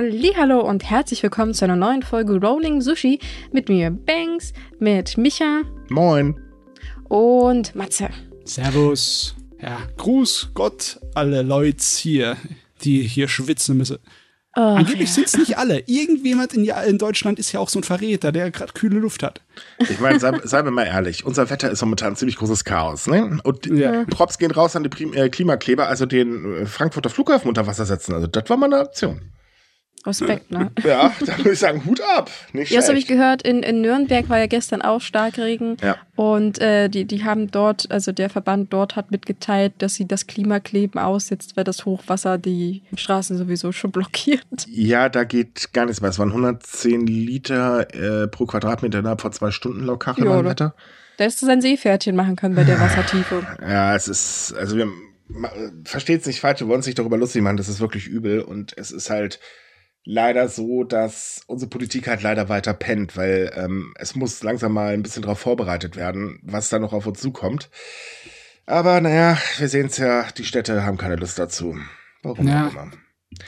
Hallo und herzlich willkommen zu einer neuen Folge Rolling Sushi mit mir Banks, mit Micha Moin. und Matze. Servus. Ja, Gruß Gott alle Leute hier, die hier schwitzen müssen. Oh, Angeblich sind es nicht alle. Irgendjemand in, ja- in Deutschland ist ja auch so ein Verräter, der gerade kühle Luft hat. Ich meine, sei, seien wir mal ehrlich, unser Wetter ist momentan ziemlich großes Chaos. Ne? Und die Ja. Props gehen raus an die Prim äh, Klimakleber, also den äh, Frankfurter Flughafen unter Wasser setzen. Also das war mal eine Aktion. Respekt, ne? Ja, da würde ich sagen, Hut ab. Nicht Ja, das habe ich gehört. In, in Nürnberg war ja gestern auch Starkregen. Ja. Und äh, die, die haben dort, also der Verband dort hat mitgeteilt, dass sie das Klimakleben aussetzt, weil das Hochwasser die Straßen sowieso schon blockiert. Ja, da geht gar nichts mehr. Es waren 110 Liter äh, pro Quadratmeter innerhalb von zwei Stunden laut Kachelmann? Wetter. Da hättest du sein Seepferdchen machen können bei der Wassertiefe. Ja, es ist, also wir versteht es nicht falsch, wir wollen uns nicht darüber lustig machen, das ist wirklich übel und es ist halt leider so, dass unsere Politik halt leider weiter pennt, weil ähm, es muss langsam mal ein bisschen darauf vorbereitet werden, was da noch auf uns zukommt. Aber naja, wir sehen es ja, die Städte haben keine Lust dazu. Warum Ja. auch immer.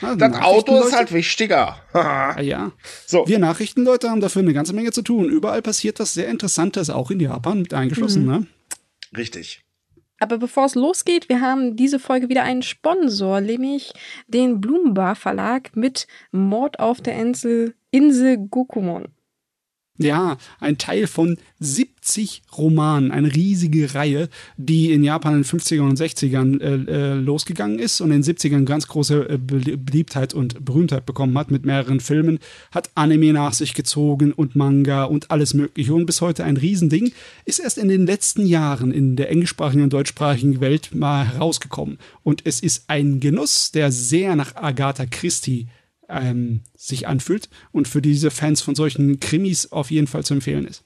Also, Das Auto ist halt wichtiger. Ja. so, Wir Nachrichtenleute haben dafür eine ganze Menge zu tun. Überall passiert was sehr Interessantes, auch in Japan mit eingeschlossen. Ne? richtig. Aber bevor es losgeht, wir haben diese Folge wieder einen Sponsor, nämlich den Blumenbar Verlag mit Mord auf der Insel, Insel Gokumon. Ja, ein Teil von 70 Romanen, eine riesige Reihe, die in Japan in den 50ern und 60ern äh, äh, losgegangen ist und in den 70ern ganz große äh, Be- Beliebtheit und Berühmtheit bekommen hat mit mehreren Filmen, hat Anime nach sich gezogen und Manga und alles mögliche und bis heute ein Riesending, ist erst in den letzten Jahren in der englischsprachigen und deutschsprachigen Welt mal herausgekommen. Und es ist ein Genuss, der sehr nach Agatha Christie ähm, sich anfühlt und für diese Fans von solchen Krimis auf jeden Fall zu empfehlen ist.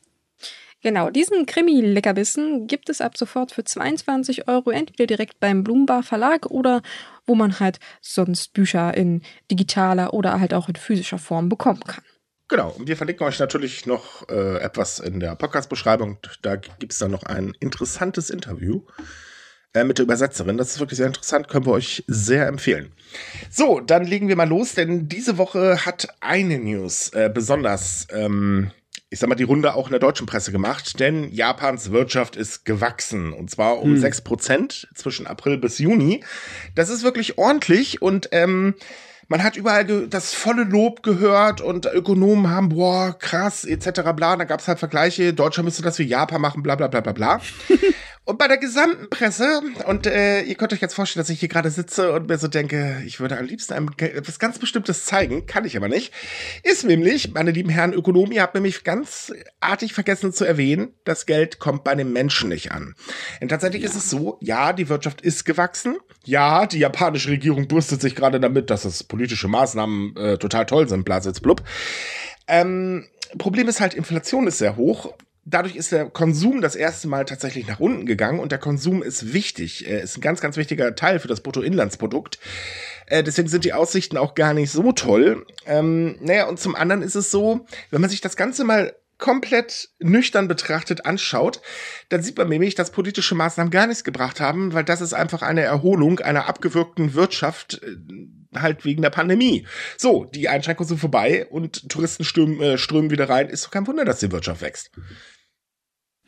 Genau, diesen Krimi-Leckerbissen gibt es ab sofort für 22 Euro entweder direkt beim Blumenbar Verlag oder wo man halt sonst Bücher in digitaler oder halt auch in physischer Form bekommen kann. Genau, und wir verlinken euch natürlich noch äh, etwas in der Podcast-Beschreibung. Da gibt es dann noch ein interessantes Interview äh, mit der Übersetzerin. Das ist wirklich sehr interessant, können wir euch sehr empfehlen. So, dann legen wir mal los, denn diese Woche hat eine News äh, besonders, ähm, ich sag mal, die Runde auch in der deutschen Presse gemacht, denn Japans Wirtschaft ist gewachsen und zwar um Hm. sechs Prozent zwischen April bis Juni. Das ist wirklich ordentlich und ähm, man hat überall das volle Lob gehört und Ökonomen haben, boah, krass, etc. bla. Da gab es halt Vergleiche, Deutschland müsste das wie Japan machen, bla bla bla bla bla. und bei der gesamten Presse, und äh, ihr könnt euch jetzt vorstellen, dass ich hier gerade sitze und mir so denke, ich würde am liebsten einem etwas ganz Bestimmtes zeigen, kann ich aber nicht, ist nämlich, meine lieben Herren Ökonomen, ihr habt nämlich ganz artig vergessen zu erwähnen, das Geld kommt bei den Menschen nicht an. Denn tatsächlich ist es so, ja, die Wirtschaft ist gewachsen, ja, die japanische Regierung brüstet sich gerade damit, dass es politische Maßnahmen äh, total toll sind, blasitz blub. Ähm, Problem ist halt, Inflation ist sehr hoch. Dadurch ist der Konsum das erste Mal tatsächlich nach unten gegangen und der Konsum ist wichtig, äh, ist ein ganz, ganz wichtiger Teil für das Bruttoinlandsprodukt. Äh, deswegen sind die Aussichten auch gar nicht so toll. Ähm, naja, und zum anderen ist es so, wenn man sich das Ganze mal komplett nüchtern betrachtet anschaut, dann sieht man nämlich, dass politische Maßnahmen gar nichts gebracht haben, weil das ist einfach eine Erholung einer abgewürgten Wirtschaft, äh, halt wegen der Pandemie. So, die Einschränkungen sind vorbei und Touristen strömen, äh, strömen wieder rein. Ist doch kein Wunder, dass die Wirtschaft wächst.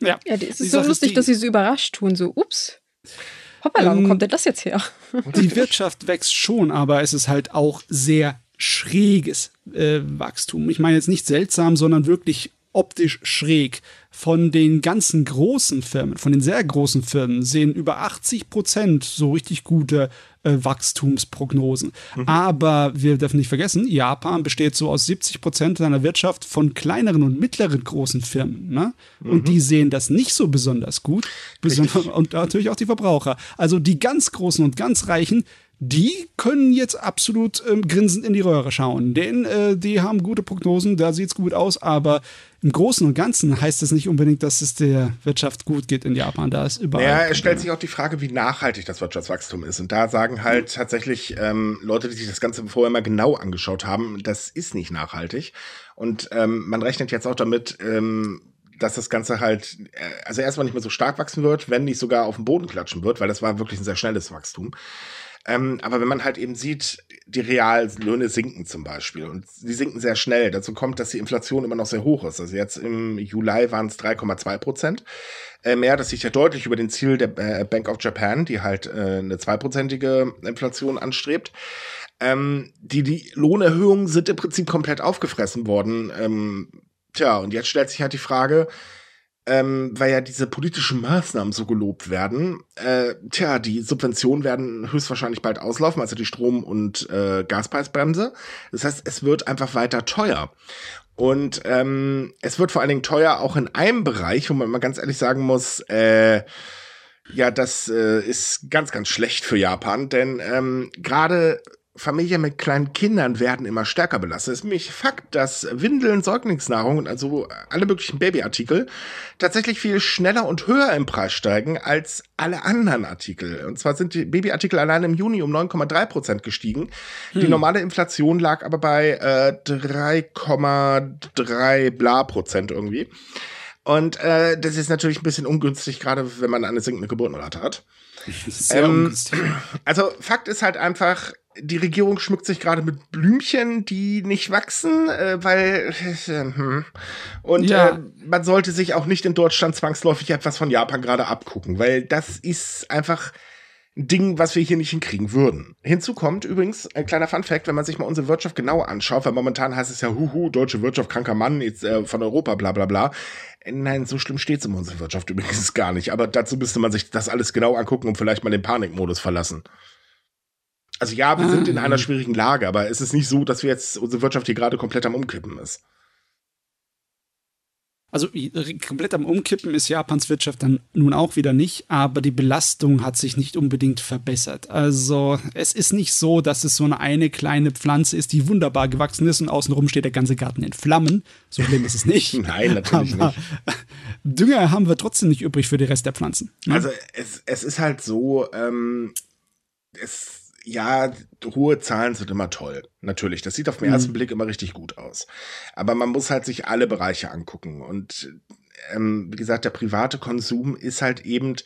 Ja, Ja, es Die ist so lustig, die- dass sie so überrascht tun, so, ups. Hoppala, wo Ähm, kommt denn das jetzt her? die Wirtschaft wächst schon, aber es ist halt auch sehr schräges äh, Wachstum. Ich meine jetzt nicht seltsam, sondern wirklich optisch schräg. Von den ganzen großen Firmen, von den sehr großen Firmen sehen über 80 Prozent so richtig gute äh, Wachstumsprognosen. Aber wir dürfen nicht vergessen, Japan besteht so aus 70 Prozent seiner Wirtschaft von kleineren und mittleren großen Firmen. Ne? Und die sehen das nicht so besonders gut. Besonders, und natürlich auch die Verbraucher. Also die ganz Großen und ganz Reichen, die können jetzt absolut ähm, grinsend in die Röhre schauen. Denn äh, die haben gute Prognosen, da sieht's gut aus, aber im Großen und Ganzen heißt es nicht unbedingt, dass es der Wirtschaft gut geht in Japan. Da ist überall. Naja, es stellt sich auch die Frage, wie nachhaltig das Wirtschaftswachstum ist. Und da sagen halt tatsächlich ähm, Leute, die sich das Ganze vorher mal genau angeschaut haben, das ist nicht nachhaltig. Und ähm, man rechnet jetzt auch damit, ähm, dass das Ganze halt, äh, also erstmal nicht mehr so stark wachsen wird, wenn nicht sogar auf den Boden klatschen wird, weil das war wirklich ein sehr schnelles Wachstum. Ähm, aber wenn man halt eben sieht, die Reallöhne sinken zum Beispiel und die sinken sehr schnell. Dazu kommt, dass die Inflation immer noch sehr hoch ist. Also jetzt im Juli waren es 3,2 Prozent äh, mehr. Das liegt ja deutlich über den Ziel der äh, Bank of Japan, die halt äh, eine zweiprozentige Inflation anstrebt. Ähm, die, die Lohnerhöhungen sind im Prinzip komplett aufgefressen worden. Ähm, tja, und jetzt stellt sich halt die Frage, ähm, weil ja diese politischen Maßnahmen so gelobt werden. Äh, tja, die Subventionen werden höchstwahrscheinlich bald auslaufen, also die Strom- und äh, Gaspreisbremse. Das heißt, es wird einfach weiter teuer. Und ähm, es wird vor allen Dingen teuer auch in einem Bereich, wo man mal ganz ehrlich sagen muss, äh, ja, das äh, ist ganz, ganz schlecht für Japan, denn ähm, gerade Familien mit kleinen Kindern werden immer stärker belastet. Es ist nämlich Fakt, dass Windeln, Säuglingsnahrung und also alle möglichen Babyartikel tatsächlich viel schneller und höher im Preis steigen als alle anderen Artikel. Und zwar sind die Babyartikel allein im Juni um 9,3 Prozent gestiegen. Hm. Die normale Inflation lag aber bei äh, 3,3 bla Prozent irgendwie. Und äh, das ist natürlich ein bisschen ungünstig, gerade wenn man eine sinkende Geburtenrate hat. Sehr ähm. Also Fakt ist halt einfach, die Regierung schmückt sich gerade mit Blümchen, die nicht wachsen, äh, weil äh, hm. und ja. äh, man sollte sich auch nicht in Deutschland zwangsläufig etwas von Japan gerade abgucken, weil das ist einfach ein Ding, was wir hier nicht hinkriegen würden. Hinzu kommt übrigens ein kleiner Fun Fact, wenn man sich mal unsere Wirtschaft genauer anschaut, weil momentan heißt es ja, huhu, deutsche Wirtschaft, kranker Mann, jetzt äh, von Europa, bla bla bla. Äh, nein, so schlimm steht es in unserer Wirtschaft übrigens gar nicht. Aber dazu müsste man sich das alles genau angucken und vielleicht mal den Panikmodus verlassen. Also ja, wir ah. sind in einer schwierigen Lage, aber es ist nicht so, dass wir jetzt unsere Wirtschaft hier gerade komplett am Umkippen ist. Also komplett am Umkippen ist Japans Wirtschaft dann nun auch wieder nicht, aber die Belastung hat sich nicht unbedingt verbessert. Also es ist nicht so, dass es so eine, eine kleine Pflanze ist, die wunderbar gewachsen ist und außenrum steht der ganze Garten in Flammen. So schlimm ist es nicht. Nein, natürlich aber nicht. Dünger haben wir trotzdem nicht übrig für den Rest der Pflanzen. Ne? Also es, es ist halt so, ähm, es ja, hohe Zahlen sind immer toll. Natürlich. Das sieht auf den mhm. ersten Blick immer richtig gut aus. Aber man muss halt sich alle Bereiche angucken. Und ähm, wie gesagt, der private Konsum ist halt eben,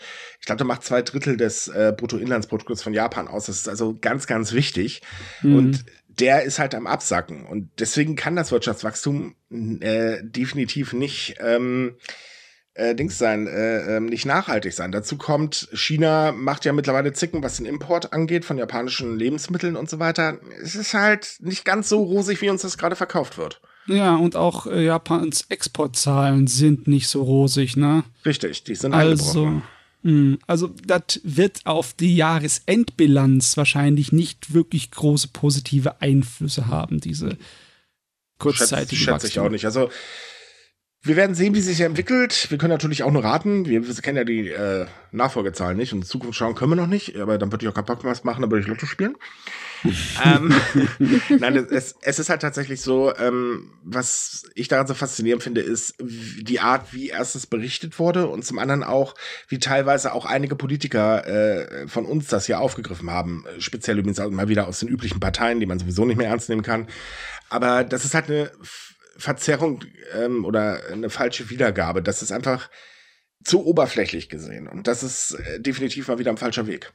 ich glaube, der macht zwei Drittel des äh, Bruttoinlandsprodukts von Japan aus. Das ist also ganz, ganz wichtig. Mhm. Und der ist halt am Absacken. Und deswegen kann das Wirtschaftswachstum äh, definitiv nicht. Ähm, äh, Dings sein, äh, äh, nicht nachhaltig sein. Dazu kommt, China macht ja mittlerweile Zicken, was den Import angeht von japanischen Lebensmitteln und so weiter. Es ist halt nicht ganz so rosig, wie uns das gerade verkauft wird. Ja, und auch äh, Japans Exportzahlen sind nicht so rosig, ne? Richtig, die sind also, mh, hm, also das wird auf die Jahresendbilanz wahrscheinlich nicht wirklich große positive Einflüsse haben, diese kurzzeitige Schätze, schätze ich auch nicht. Also wir werden sehen, wie sich entwickelt. Wir können natürlich auch nur raten. Wir, wir kennen ja die äh, Nachfolgezahlen nicht und in Zukunft schauen können wir noch nicht. Aber dann würde ich auch keinen Podcast machen, dann würde ich Lotto spielen. ähm, Nein, es, es ist halt tatsächlich so, ähm, was ich daran so faszinierend finde, ist die Art, wie erstes berichtet wurde und zum anderen auch, wie teilweise auch einige Politiker äh, von uns das hier aufgegriffen haben. Speziell übrigens auch mal wieder aus den üblichen Parteien, die man sowieso nicht mehr ernst nehmen kann. Aber das ist halt eine Verzerrung ähm, oder eine falsche Wiedergabe. Das ist einfach zu oberflächlich gesehen. Und das ist äh, definitiv mal wieder ein falscher Weg.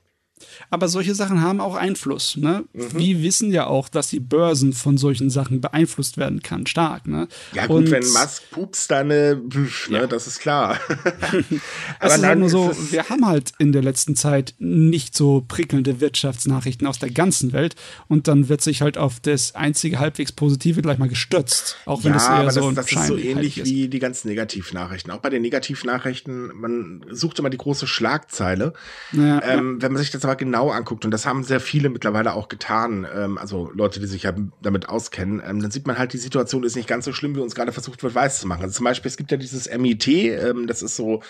Aber solche Sachen haben auch Einfluss. Ne? Mhm. Wir wissen ja auch, dass die Börsen von solchen Sachen beeinflusst werden kann, stark. Ne? Ja gut, Und wenn Musk pupst, dann, äh, ne, ja. das ist klar. Aber ist halt nur so, wir haben halt in der letzten Zeit nicht so prickelnde Wirtschaftsnachrichten aus der ganzen Welt und dann wird sich halt auf das einzige halbwegs Positive gleich mal gestürzt. Auch wenn ja, es eher aber so das, das ist so ähnlich ist. wie die ganzen Negativnachrichten. Auch bei den Negativnachrichten, man sucht immer die große Schlagzeile. Ja, ähm, wenn man sich das aber genau anguckt, und das haben sehr viele mittlerweile auch getan, ähm, also Leute, die sich ja damit auskennen, ähm, dann sieht man halt, die Situation ist nicht ganz so schlimm, wie uns gerade versucht wird, weiß zu machen. Also zum Beispiel, es gibt ja dieses MIT, ähm, das ist so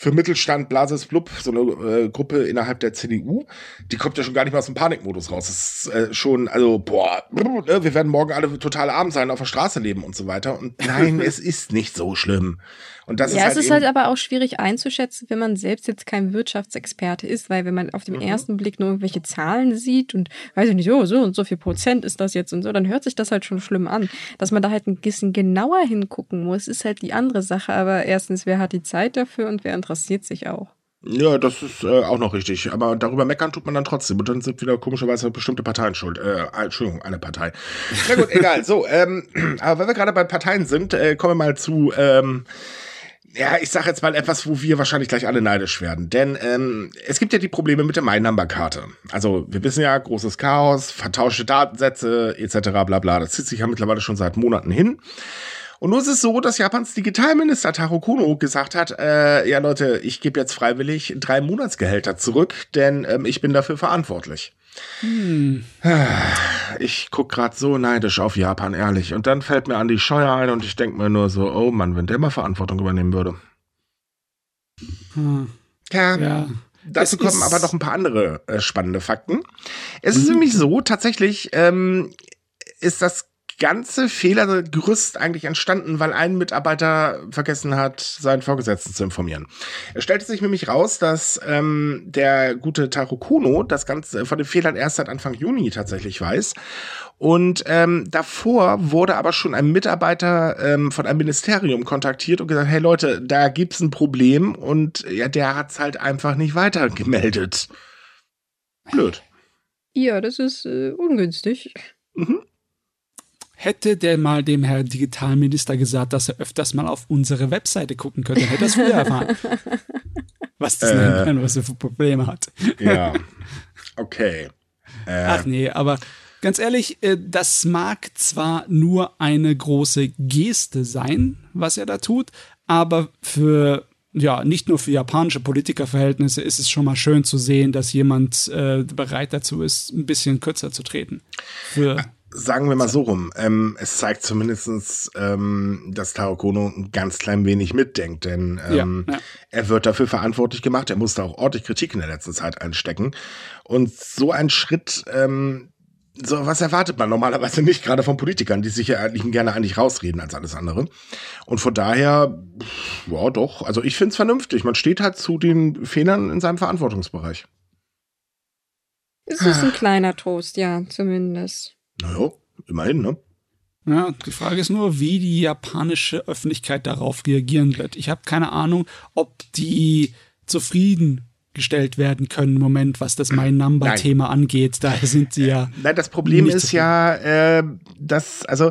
für Mittelstand, Blases Blub, so eine äh, Gruppe innerhalb der CDU, die kommt ja schon gar nicht mehr aus dem Panikmodus raus. Das ist äh, schon, also, boah, ne, wir werden morgen alle total arm sein, auf der Straße leben und so weiter. Und nein, es ist nicht so schlimm. Und das ja, ist halt es ist halt aber auch schwierig einzuschätzen, wenn man selbst jetzt kein Wirtschaftsexperte ist, weil wenn man auf den mhm. ersten Blick nur irgendwelche Zahlen sieht und weiß ich nicht, oh, so und so viel Prozent ist das jetzt und so, dann hört sich das halt schon schlimm an. Dass man da halt ein bisschen genauer hingucken muss, ist halt die andere Sache. Aber erstens, wer hat die Zeit dafür und wer interessiert sich auch? Ja, das ist äh, auch noch richtig. Aber darüber meckern tut man dann trotzdem. Und dann sind wieder komischerweise bestimmte Parteien schuld. Äh, Entschuldigung, eine Partei. Na gut, egal. So, ähm, aber wenn wir gerade bei Parteien sind, äh, kommen wir mal zu, ähm, ja, ich sage jetzt mal etwas, wo wir wahrscheinlich gleich alle neidisch werden. Denn ähm, es gibt ja die Probleme mit der My-Number-Karte. Also wir wissen ja, großes Chaos, vertauschte Datensätze etc. bla bla. Das zieht sich ja mittlerweile schon seit Monaten hin. Und nun ist es so, dass Japans Digitalminister Taro Kono gesagt hat, äh, ja Leute, ich gebe jetzt freiwillig drei Monatsgehälter zurück, denn ähm, ich bin dafür verantwortlich. Hm. Ich guck gerade so neidisch auf Japan, ehrlich. Und dann fällt mir an die Scheuer ein und ich denke mir nur so, oh Mann, wenn der mal Verantwortung übernehmen würde. Hm. Ja. ja. Dazu es kommen aber noch ein paar andere äh, spannende Fakten. Es ist nämlich so, tatsächlich ähm, ist das ganze Fehlergerüst eigentlich entstanden, weil ein Mitarbeiter vergessen hat, seinen Vorgesetzten zu informieren. Es stellte sich nämlich raus, dass ähm, der gute Taro Kono das Ganze von den Fehlern erst seit Anfang Juni tatsächlich weiß. Und ähm, davor wurde aber schon ein Mitarbeiter ähm, von einem Ministerium kontaktiert und gesagt, hey Leute, da gibt's ein Problem und ja, der hat's halt einfach nicht weitergemeldet. Blöd. Ja, das ist äh, ungünstig. Mhm. Hätte der mal dem Herrn Digitalminister gesagt, dass er öfters mal auf unsere Webseite gucken könnte, hätte er es früher erfahren. was das äh, denn, was er für Probleme hat. ja. Okay. Äh. Ach nee, aber ganz ehrlich, äh, das mag zwar nur eine große Geste sein, was er da tut, aber für ja, nicht nur für japanische Politikerverhältnisse ist es schon mal schön zu sehen, dass jemand äh, bereit dazu ist, ein bisschen kürzer zu treten. Für Sagen wir mal so rum, ähm, es zeigt zumindestens, ähm, dass Taro Kono ein ganz klein wenig mitdenkt, denn ähm, ja, ja. er wird dafür verantwortlich gemacht, er musste auch ordentlich Kritik in der letzten Zeit einstecken. Und so ein Schritt, ähm, so was erwartet man normalerweise nicht, gerade von Politikern, die sich ja eigentlich gerne eigentlich rausreden als alles andere. Und von daher, ja doch, also ich finde es vernünftig. Man steht halt zu den Fehlern in seinem Verantwortungsbereich. Es ist ein kleiner Trost, ja, zumindest. Naja, immerhin, ne? Ja, die Frage ist nur, wie die japanische Öffentlichkeit darauf reagieren wird. Ich habe keine Ahnung, ob die zufriedengestellt werden können im Moment, was das My Number-Thema angeht. Da sind sie ja. Nein, das Problem ist ja, äh, dass, also,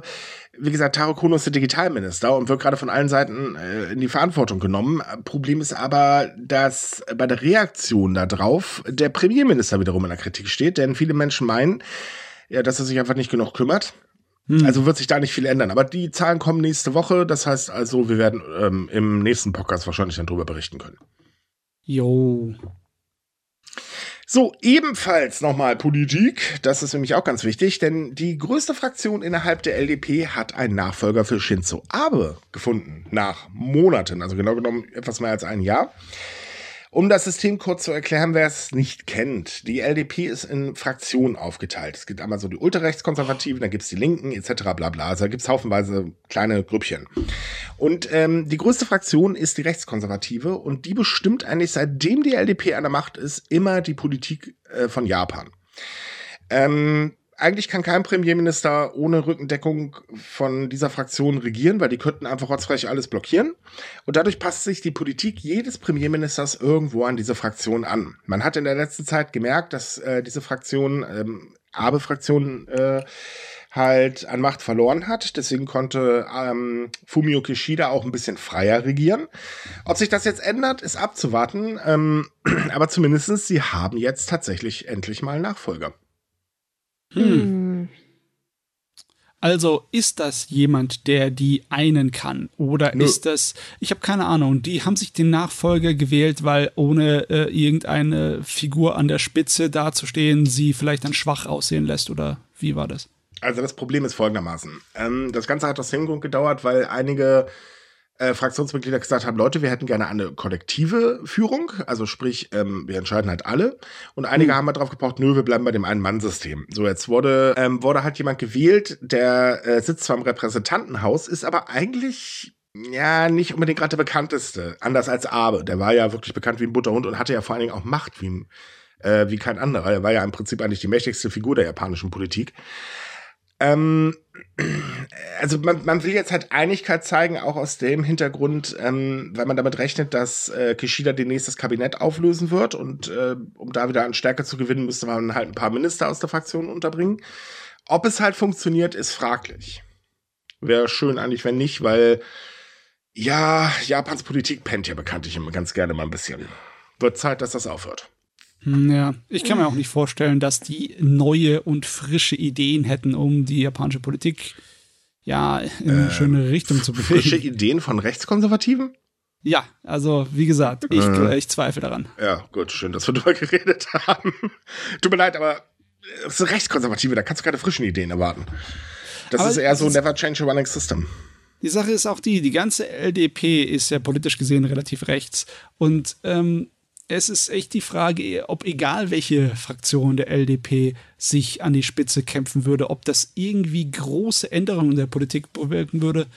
wie gesagt, Taro Kono ist der Digitalminister und wird gerade von allen Seiten äh, in die Verantwortung genommen. Problem ist aber, dass bei der Reaktion darauf der Premierminister wiederum in der Kritik steht, denn viele Menschen meinen, ja, dass er sich einfach nicht genug kümmert. Hm. Also wird sich da nicht viel ändern. Aber die Zahlen kommen nächste Woche. Das heißt also, wir werden ähm, im nächsten Podcast wahrscheinlich dann drüber berichten können. Jo. So, ebenfalls nochmal Politik. Das ist für mich auch ganz wichtig, denn die größte Fraktion innerhalb der LDP hat einen Nachfolger für Shinzo Abe gefunden. Nach Monaten, also genau genommen etwas mehr als ein Jahr. Um das System kurz zu erklären, wer es nicht kennt. Die LDP ist in Fraktionen aufgeteilt. Es gibt einmal so die Ultrarechtskonservativen, dann gibt es die Linken etc. bla bla. Also da gibt es haufenweise kleine Grüppchen. Und ähm, die größte Fraktion ist die Rechtskonservative und die bestimmt eigentlich, seitdem die LDP an der Macht ist, immer die Politik äh, von Japan. Ähm, eigentlich kann kein Premierminister ohne Rückendeckung von dieser Fraktion regieren, weil die könnten einfach rotzfrech alles blockieren. Und dadurch passt sich die Politik jedes Premierministers irgendwo an diese Fraktion an. Man hat in der letzten Zeit gemerkt, dass äh, diese Fraktion, ähm, Abe-Fraktion, äh, halt an Macht verloren hat. Deswegen konnte ähm, Fumio Kishida auch ein bisschen freier regieren. Ob sich das jetzt ändert, ist abzuwarten. Ähm, aber zumindestens sie haben jetzt tatsächlich endlich mal Nachfolger. Hm. hm. Also ist das jemand, der die einen kann? Oder Nö. ist das, ich habe keine Ahnung, die haben sich den Nachfolger gewählt, weil ohne äh, irgendeine Figur an der Spitze dazustehen, sie vielleicht dann schwach aussehen lässt? Oder wie war das? Also das Problem ist folgendermaßen. Ähm, das Ganze hat aus dem Grund gedauert, weil einige äh, Fraktionsmitglieder gesagt haben, Leute, wir hätten gerne eine kollektive Führung, also sprich, ähm, wir entscheiden halt alle. Und einige mhm. haben halt drauf gebraucht, nö, wir bleiben bei dem Ein-Mann-System. So, jetzt wurde, ähm, wurde halt jemand gewählt, der äh, sitzt zwar im Repräsentantenhaus, ist aber eigentlich ja, nicht unbedingt gerade der bekannteste. Anders als Abe. Der war ja wirklich bekannt wie ein Butterhund und hatte ja vor allen Dingen auch Macht wie, äh, wie kein anderer. Er war ja im Prinzip eigentlich die mächtigste Figur der japanischen Politik. Ähm, also man, man will jetzt halt Einigkeit zeigen, auch aus dem Hintergrund, ähm, weil man damit rechnet, dass äh, Kishida demnächst das Kabinett auflösen wird und äh, um da wieder an Stärke zu gewinnen, müsste man halt ein paar Minister aus der Fraktion unterbringen. Ob es halt funktioniert, ist fraglich. Wäre schön eigentlich, wenn nicht, weil ja, Japans Politik pennt ja bekanntlich immer ganz gerne mal ein bisschen. Wird Zeit, dass das aufhört. Hm, ja, ich kann mir auch nicht vorstellen, dass die neue und frische Ideen hätten, um die japanische Politik ja in eine äh, schöne Richtung zu bewegen. Frische Ideen von Rechtskonservativen? Ja, also wie gesagt, ich, äh, ich zweifle daran. Ja, gut, schön, dass wir darüber geredet haben. Tut mir leid, aber es ist Rechtskonservative, da kannst du keine frischen Ideen erwarten. Das aber ist eher so Never Change a Running System. Die Sache ist auch die, die ganze LDP ist ja politisch gesehen relativ rechts. Und ähm, es ist echt die Frage, ob egal welche Fraktion der LDP sich an die Spitze kämpfen würde, ob das irgendwie große Änderungen in der Politik bewirken würde.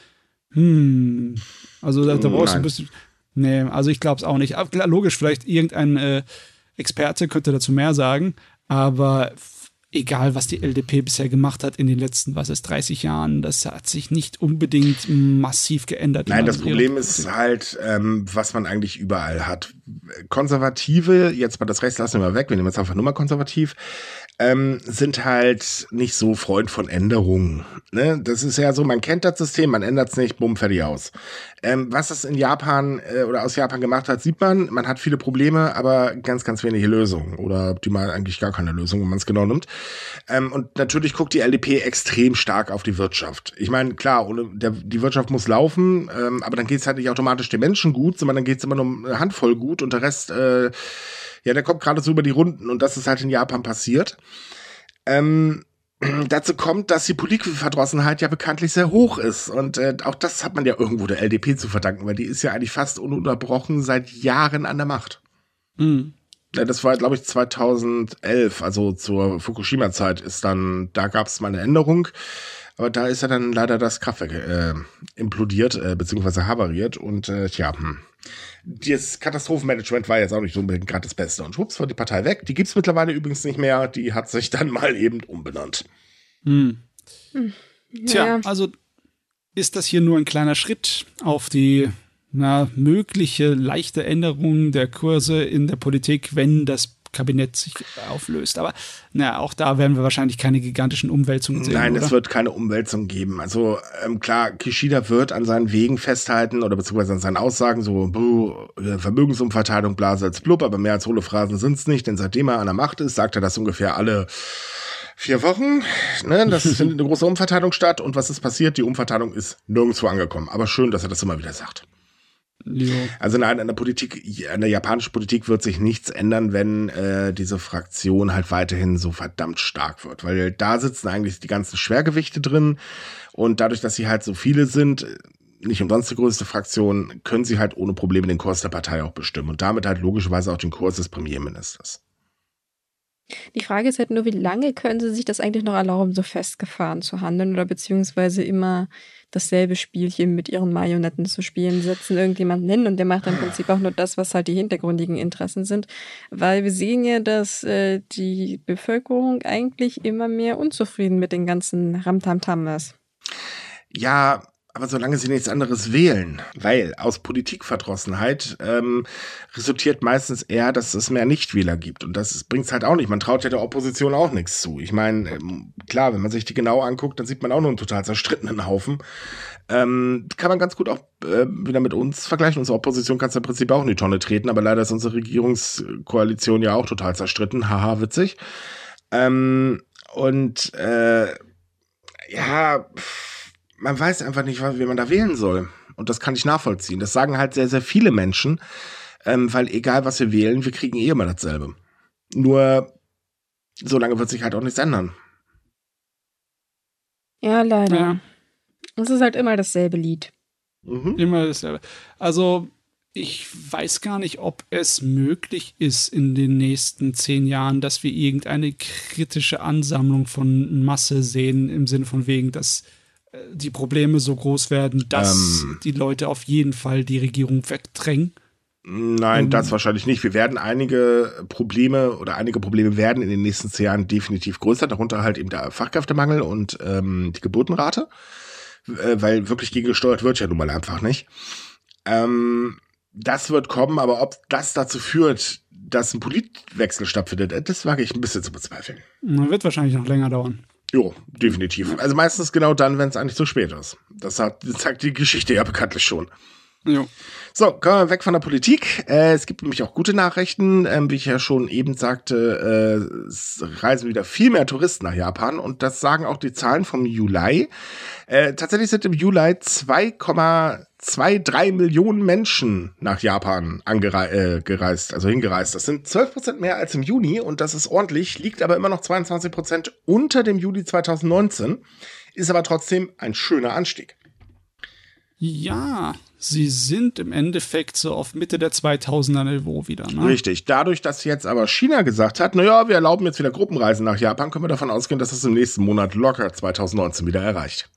Hm. Also da, da brauchst du ein bisschen. Nee, also ich glaube es auch nicht. Aber, logisch, vielleicht irgendein äh, Experte könnte dazu mehr sagen, aber egal was die LDP bisher gemacht hat in den letzten, was ist, 30 Jahren, das hat sich nicht unbedingt massiv geändert. Nein, das Problem ist halt, ähm, was man eigentlich überall hat. Konservative, jetzt mal das Recht lassen wir mal weg, wir nehmen jetzt einfach nur mal konservativ, ähm, sind halt nicht so Freund von Änderungen. Ne? Das ist ja so, man kennt das System, man ändert es nicht, bumm, fertig aus. Ähm, was es in Japan äh, oder aus Japan gemacht hat, sieht man, man hat viele Probleme, aber ganz, ganz wenige Lösungen oder optimal eigentlich gar keine Lösung, wenn man es genau nimmt. Ähm, und natürlich guckt die LDP extrem stark auf die Wirtschaft. Ich meine, klar, ohne, der, die Wirtschaft muss laufen, ähm, aber dann geht es halt nicht automatisch den Menschen gut, sondern dann geht es immer nur um eine Handvoll gut und der Rest äh, ja, der kommt gerade so über die Runden und das ist halt in Japan passiert. Ähm, dazu kommt, dass die Politikverdrossenheit ja bekanntlich sehr hoch ist. Und äh, auch das hat man ja irgendwo der LDP zu verdanken, weil die ist ja eigentlich fast ununterbrochen seit Jahren an der Macht. Mhm. Ja, das war, glaube ich, 2011, also zur Fukushima-Zeit ist dann, da gab es mal eine Änderung. Aber da ist ja dann leider das Kraftwerk äh, implodiert, äh, beziehungsweise havariert. Und äh, tja, hm das Katastrophenmanagement war jetzt auch nicht unbedingt gerade das Beste. Und schwupps war die Partei weg. Die gibt es mittlerweile übrigens nicht mehr. Die hat sich dann mal eben umbenannt. Hm. Hm. Tja, ja. also ist das hier nur ein kleiner Schritt auf die na, mögliche leichte Änderung der Kurse in der Politik, wenn das Kabinett sich auflöst. Aber naja, auch da werden wir wahrscheinlich keine gigantischen Umwälzungen sehen. Nein, oder? es wird keine Umwälzung geben. Also ähm, klar, Kishida wird an seinen Wegen festhalten oder beziehungsweise an seinen Aussagen so buh, äh, Vermögensumverteilung, Blase als blub, aber mehr als hohle Phrasen sind's nicht, denn seitdem er an der Macht ist, sagt er das ungefähr alle vier Wochen. Ne, das findet eine große Umverteilung statt. Und was ist passiert? Die Umverteilung ist nirgendwo angekommen. Aber schön, dass er das immer wieder sagt. Jo. Also nein, an der Politik, an der japanischen Politik wird sich nichts ändern, wenn äh, diese Fraktion halt weiterhin so verdammt stark wird. Weil da sitzen eigentlich die ganzen Schwergewichte drin und dadurch, dass sie halt so viele sind, nicht umsonst die größte Fraktion, können sie halt ohne Probleme den Kurs der Partei auch bestimmen und damit halt logischerweise auch den Kurs des Premierministers. Die Frage ist halt nur, wie lange können sie sich das eigentlich noch erlauben, so festgefahren zu handeln oder beziehungsweise immer dasselbe Spielchen mit ihren Marionetten zu spielen, setzen irgendjemanden hin und der macht im Prinzip auch nur das, was halt die hintergründigen Interessen sind. Weil wir sehen ja, dass äh, die Bevölkerung eigentlich immer mehr unzufrieden mit den ganzen Ramtamtam ist. Ja, aber solange sie nichts anderes wählen, weil aus Politikverdrossenheit ähm, resultiert meistens eher, dass es mehr Nichtwähler gibt. Und das bringt es halt auch nicht. Man traut ja der Opposition auch nichts zu. Ich meine, ähm, klar, wenn man sich die genau anguckt, dann sieht man auch nur einen total zerstrittenen Haufen. Ähm, kann man ganz gut auch äh, wieder mit uns vergleichen. Unsere Opposition kann es im Prinzip auch in die Tonne treten, aber leider ist unsere Regierungskoalition ja auch total zerstritten. Haha, witzig. Ähm, und äh, ja. Pff, man weiß einfach nicht, wie man da wählen soll. Und das kann ich nachvollziehen. Das sagen halt sehr, sehr viele Menschen, ähm, weil egal was wir wählen, wir kriegen eh immer dasselbe. Nur, so lange wird sich halt auch nichts ändern. Ja, leider. Ja. Es ist halt immer dasselbe Lied. Mhm. Immer dasselbe. Also, ich weiß gar nicht, ob es möglich ist in den nächsten zehn Jahren, dass wir irgendeine kritische Ansammlung von Masse sehen, im Sinne von wegen, dass die Probleme so groß werden, dass ähm, die Leute auf jeden Fall die Regierung wegdrängen? Nein, das wahrscheinlich nicht. Wir werden einige Probleme oder einige Probleme werden in den nächsten zehn Jahren definitiv größer, darunter halt eben der Fachkräftemangel und ähm, die Geburtenrate, äh, weil wirklich gegengesteuert wird ja nun mal einfach nicht. Ähm, das wird kommen, aber ob das dazu führt, dass ein Politwechsel stattfindet, das wage ich ein bisschen zu bezweifeln. Wird wahrscheinlich noch länger dauern. Jo, definitiv. Also meistens genau dann, wenn es eigentlich zu spät ist. Das, hat, das sagt die Geschichte ja bekanntlich schon. Jo. So, kommen wir weg von der Politik. Äh, es gibt nämlich auch gute Nachrichten. Ähm, wie ich ja schon eben sagte, äh, es reisen wieder viel mehr Touristen nach Japan und das sagen auch die Zahlen vom Juli. Äh, tatsächlich sind im Juli 2,23 Millionen Menschen nach Japan angereist, äh, also hingereist. Das sind 12 Prozent mehr als im Juni und das ist ordentlich, liegt aber immer noch 22 Prozent unter dem Juli 2019, ist aber trotzdem ein schöner Anstieg. Ja, sie sind im Endeffekt so auf Mitte der 2000er Niveau wieder. Ne? Richtig. Dadurch, dass jetzt aber China gesagt hat, naja, wir erlauben jetzt wieder Gruppenreisen nach Japan, können wir davon ausgehen, dass es im nächsten Monat locker 2019 wieder erreicht.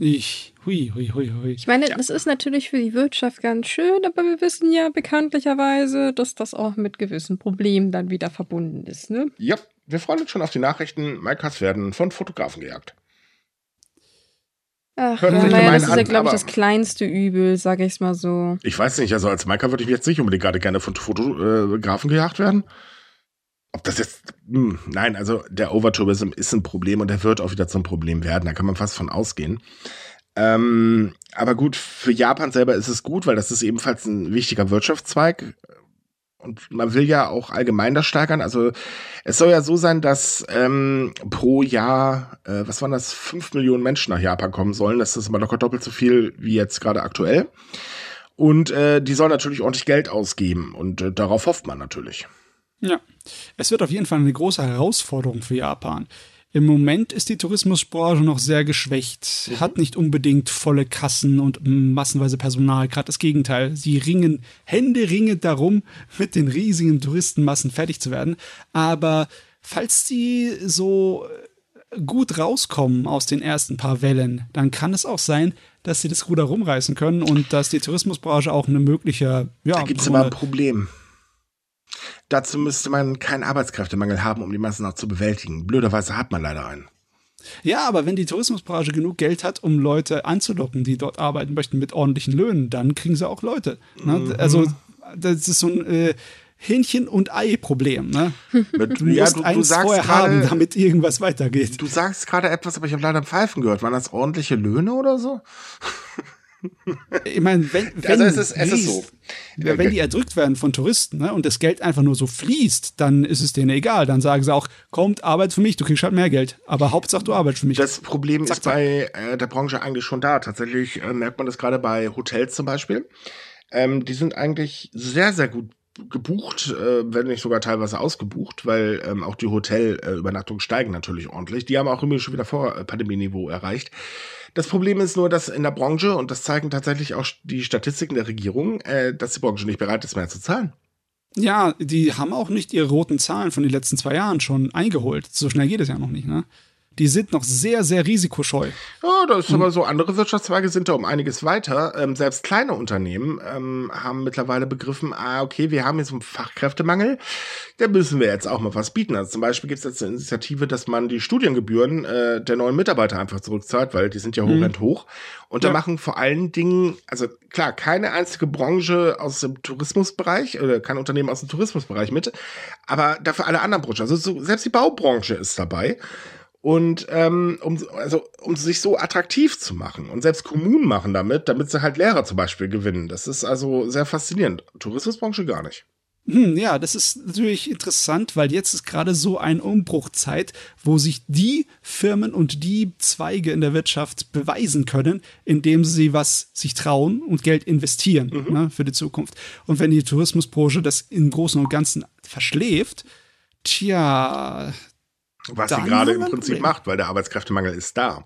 Ich, hui, hui, hui, hui. Ich meine, ja. das ist natürlich für die Wirtschaft ganz schön, aber wir wissen ja bekanntlicherweise, dass das auch mit gewissen Problemen dann wieder verbunden ist, ne? Ja, wir freuen uns schon auf die Nachrichten. Maikas werden von Fotografen gejagt. Ach, ja, naja, das ist ja, glaube ich, das kleinste Übel, sage ich es mal so. Ich weiß nicht, also als Maika würde ich jetzt nicht unbedingt gerade gerne von Fotografen gejagt werden. Ob das jetzt, hm, nein, also der Overtourism ist ein Problem und er wird auch wieder zum Problem werden. Da kann man fast von ausgehen. Ähm, aber gut, für Japan selber ist es gut, weil das ist ebenfalls ein wichtiger Wirtschaftszweig und man will ja auch allgemein das steigern. Also es soll ja so sein, dass ähm, pro Jahr, äh, was waren das, fünf Millionen Menschen nach Japan kommen sollen. Das ist immer locker doppelt so viel wie jetzt gerade aktuell. Und äh, die sollen natürlich ordentlich Geld ausgeben. Und äh, darauf hofft man natürlich. Ja, es wird auf jeden Fall eine große Herausforderung für Japan. Im Moment ist die Tourismusbranche noch sehr geschwächt, mhm. hat nicht unbedingt volle Kassen und massenweise Personal, gerade das Gegenteil. Sie ringen händeringend darum, mit den riesigen Touristenmassen fertig zu werden. Aber falls sie so gut rauskommen aus den ersten paar Wellen, dann kann es auch sein, dass sie das Ruder rumreißen können und dass die Tourismusbranche auch eine mögliche. Ja, da gibt es aber ein Problem. Dazu müsste man keinen Arbeitskräftemangel haben, um die Massen auch zu bewältigen. Blöderweise hat man leider einen. Ja, aber wenn die Tourismusbranche genug Geld hat, um Leute anzulocken, die dort arbeiten möchten mit ordentlichen Löhnen, dann kriegen sie auch Leute. Ne? Mhm. Also das ist so ein äh, Hähnchen- und Ei-Problem. Ne? Du ja, musst du, eins vorher grade, haben, damit irgendwas weitergeht. Du sagst gerade etwas, aber ich habe leider Pfeifen gehört. Waren das ordentliche Löhne oder so? Ich meine, wenn, wenn, also es ist, es ist so. wenn die erdrückt werden von Touristen ne, und das Geld einfach nur so fließt, dann ist es denen egal. Dann sagen sie auch, kommt, arbeit für mich, du kriegst halt mehr Geld. Aber Hauptsache, du arbeitest für mich. Das Problem zack, ist zack. bei äh, der Branche eigentlich schon da. Tatsächlich äh, merkt man das gerade bei Hotels zum Beispiel. Ähm, die sind eigentlich sehr, sehr gut gebucht, äh, wenn nicht sogar teilweise ausgebucht, weil ähm, auch die Hotelübernachtungen steigen natürlich ordentlich. Die haben auch immer schon wieder vor äh, Pandemieniveau erreicht. Das Problem ist nur, dass in der Branche, und das zeigen tatsächlich auch die Statistiken der Regierung, äh, dass die Branche nicht bereit ist, mehr zu zahlen. Ja, die haben auch nicht ihre roten Zahlen von den letzten zwei Jahren schon eingeholt. So schnell geht es ja noch nicht, ne? Die sind noch sehr, sehr risikoscheu. Ja, das ist aber so. Andere Wirtschaftszweige sind da um einiges weiter. Ähm, selbst kleine Unternehmen ähm, haben mittlerweile begriffen, ah, okay, wir haben jetzt einen Fachkräftemangel, da müssen wir jetzt auch mal was bieten. Also zum Beispiel gibt es jetzt eine Initiative, dass man die Studiengebühren äh, der neuen Mitarbeiter einfach zurückzahlt, weil die sind ja horrend hm. hoch. Und ja. da machen vor allen Dingen, also klar, keine einzige Branche aus dem Tourismusbereich oder kein Unternehmen aus dem Tourismusbereich mit, aber dafür alle anderen Branchen. Also so, selbst die Baubranche ist dabei. Und ähm, um, also, um sich so attraktiv zu machen. Und selbst Kommunen machen damit, damit sie halt Lehrer zum Beispiel gewinnen. Das ist also sehr faszinierend. Tourismusbranche gar nicht. Hm, ja, das ist natürlich interessant, weil jetzt ist gerade so eine Umbruchzeit, wo sich die Firmen und die Zweige in der Wirtschaft beweisen können, indem sie was sich trauen und Geld investieren mhm. ne, für die Zukunft. Und wenn die Tourismusbranche das im Großen und Ganzen verschläft, tja, was sie gerade im Prinzip macht, weil der Arbeitskräftemangel ist da.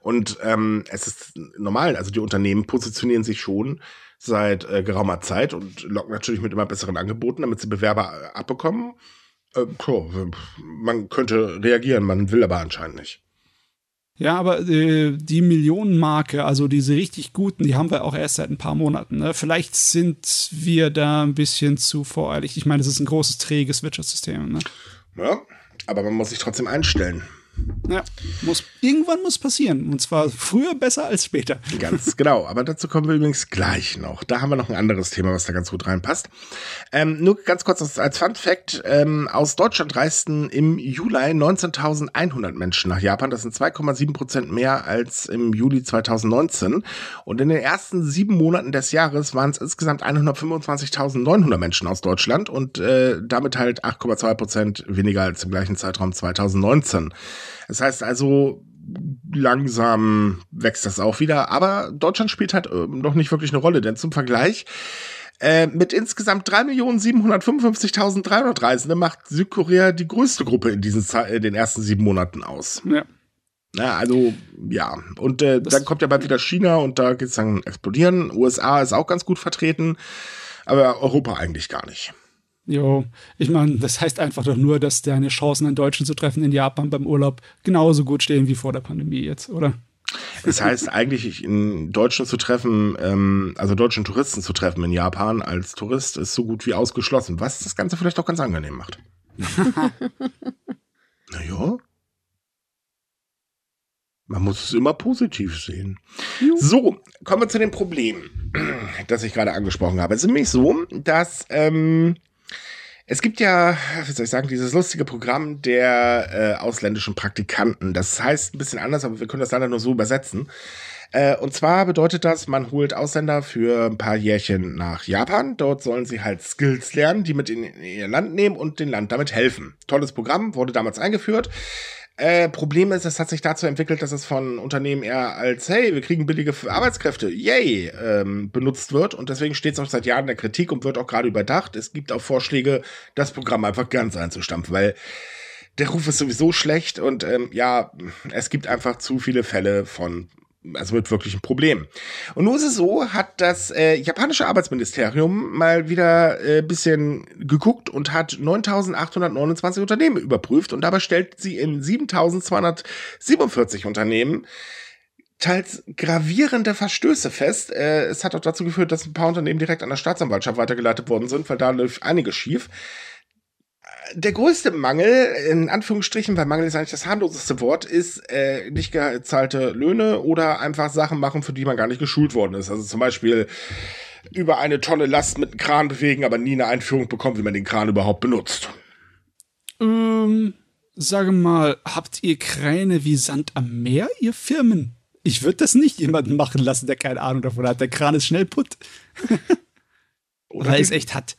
Und ähm, es ist normal, also die Unternehmen positionieren sich schon seit äh, geraumer Zeit und locken natürlich mit immer besseren Angeboten, damit sie Bewerber äh, abbekommen. Äh, man könnte reagieren, man will aber anscheinend nicht. Ja, aber äh, die Millionenmarke, also diese richtig guten, die haben wir auch erst seit ein paar Monaten. Ne? Vielleicht sind wir da ein bisschen zu voreilig. Ich meine, es ist ein großes, träges Wirtschaftssystem. Ne? Ja, aber man muss sich trotzdem einstellen. Ja, muss, irgendwann muss passieren. Und zwar früher besser als später. Ganz genau. Aber dazu kommen wir übrigens gleich noch. Da haben wir noch ein anderes Thema, was da ganz gut reinpasst. Ähm, nur ganz kurz als Fun Fact. Ähm, aus Deutschland reisten im Juli 19.100 Menschen nach Japan. Das sind 2,7 Prozent mehr als im Juli 2019. Und in den ersten sieben Monaten des Jahres waren es insgesamt 125.900 Menschen aus Deutschland und äh, damit halt 8,2 Prozent weniger als im gleichen Zeitraum 2019. Das heißt also, langsam wächst das auch wieder. Aber Deutschland spielt halt äh, noch nicht wirklich eine Rolle, denn zum Vergleich, äh, mit insgesamt 3.755.300 Reisende macht Südkorea die größte Gruppe in diesen in den ersten sieben Monaten aus. Ja. Na, also, ja. Und äh, dann kommt ja bald wieder China und da geht's dann explodieren. USA ist auch ganz gut vertreten, aber Europa eigentlich gar nicht. Jo, ich meine, das heißt einfach doch nur, dass deine Chancen, einen Deutschen zu treffen in Japan beim Urlaub genauso gut stehen wie vor der Pandemie jetzt, oder? Das heißt eigentlich, einen Deutschen zu treffen, ähm, also deutschen Touristen zu treffen in Japan als Tourist ist so gut wie ausgeschlossen, was das Ganze vielleicht auch ganz angenehm macht. naja. Man muss es immer positiv sehen. So, kommen wir zu dem Problem, das ich gerade angesprochen habe. Es ist nämlich so, dass ähm, es gibt ja, wie soll ich sagen, dieses lustige Programm der äh, ausländischen Praktikanten. Das heißt ein bisschen anders, aber wir können das leider nur so übersetzen. Äh, und zwar bedeutet das, man holt Ausländer für ein paar Jährchen nach Japan. Dort sollen sie halt Skills lernen, die mit in, in ihr Land nehmen und dem Land damit helfen. Tolles Programm, wurde damals eingeführt. Äh, Problem ist, es hat sich dazu entwickelt, dass es von Unternehmen eher als, hey, wir kriegen billige Arbeitskräfte, yay, ähm, benutzt wird. Und deswegen steht es auch seit Jahren in der Kritik und wird auch gerade überdacht. Es gibt auch Vorschläge, das Programm einfach ganz einzustampfen, weil der Ruf ist sowieso schlecht und ähm, ja, es gibt einfach zu viele Fälle von also mit wirklichen Problemen. Und nun ist es so, hat das äh, japanische Arbeitsministerium mal wieder äh, bisschen geguckt und hat 9.829 Unternehmen überprüft und dabei stellt sie in 7.247 Unternehmen teils gravierende Verstöße fest. Äh, es hat auch dazu geführt, dass ein paar Unternehmen direkt an der Staatsanwaltschaft weitergeleitet worden sind, weil da läuft einiges schief der größte Mangel, in Anführungsstrichen, weil Mangel ist eigentlich das harmloseste Wort, ist äh, nicht gezahlte Löhne oder einfach Sachen machen, für die man gar nicht geschult worden ist. Also zum Beispiel über eine tolle Last mit einem Kran bewegen, aber nie eine Einführung bekommen, wie man den Kran überhaupt benutzt. Ähm, sage mal, habt ihr Kräne wie Sand am Meer, ihr Firmen? Ich würde das nicht jemanden machen lassen, der keine Ahnung davon hat. Der Kran ist schnell putt. oder Weil es echt hat.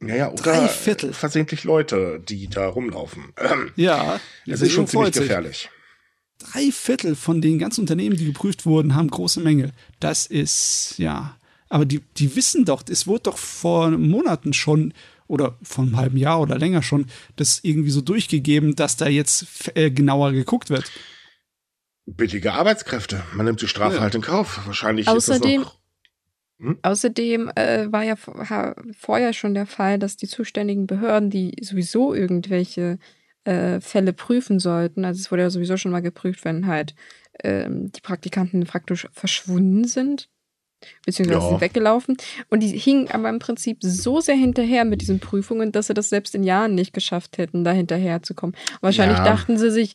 Naja, oder Drei Viertel. versehentlich Leute, die da rumlaufen. Ja, das ist schon ziemlich gefährlich. Drei Viertel von den ganzen Unternehmen, die geprüft wurden, haben große Mängel. Das ist, ja. Aber die, die wissen doch, es wurde doch vor Monaten schon oder vor einem halben Jahr oder länger schon das irgendwie so durchgegeben, dass da jetzt äh, genauer geguckt wird. Billige Arbeitskräfte. Man nimmt die Strafe ja. halt in Kauf. Wahrscheinlich Außerdem, ist das noch hm? Außerdem äh, war ja vorher schon der Fall, dass die zuständigen Behörden, die sowieso irgendwelche äh, Fälle prüfen sollten, also es wurde ja sowieso schon mal geprüft, wenn halt ähm, die Praktikanten praktisch verschwunden sind, beziehungsweise ja. sind weggelaufen. Und die hingen aber im Prinzip so sehr hinterher mit diesen Prüfungen, dass sie das selbst in Jahren nicht geschafft hätten, da hinterher zu kommen. Wahrscheinlich ja. dachten sie sich,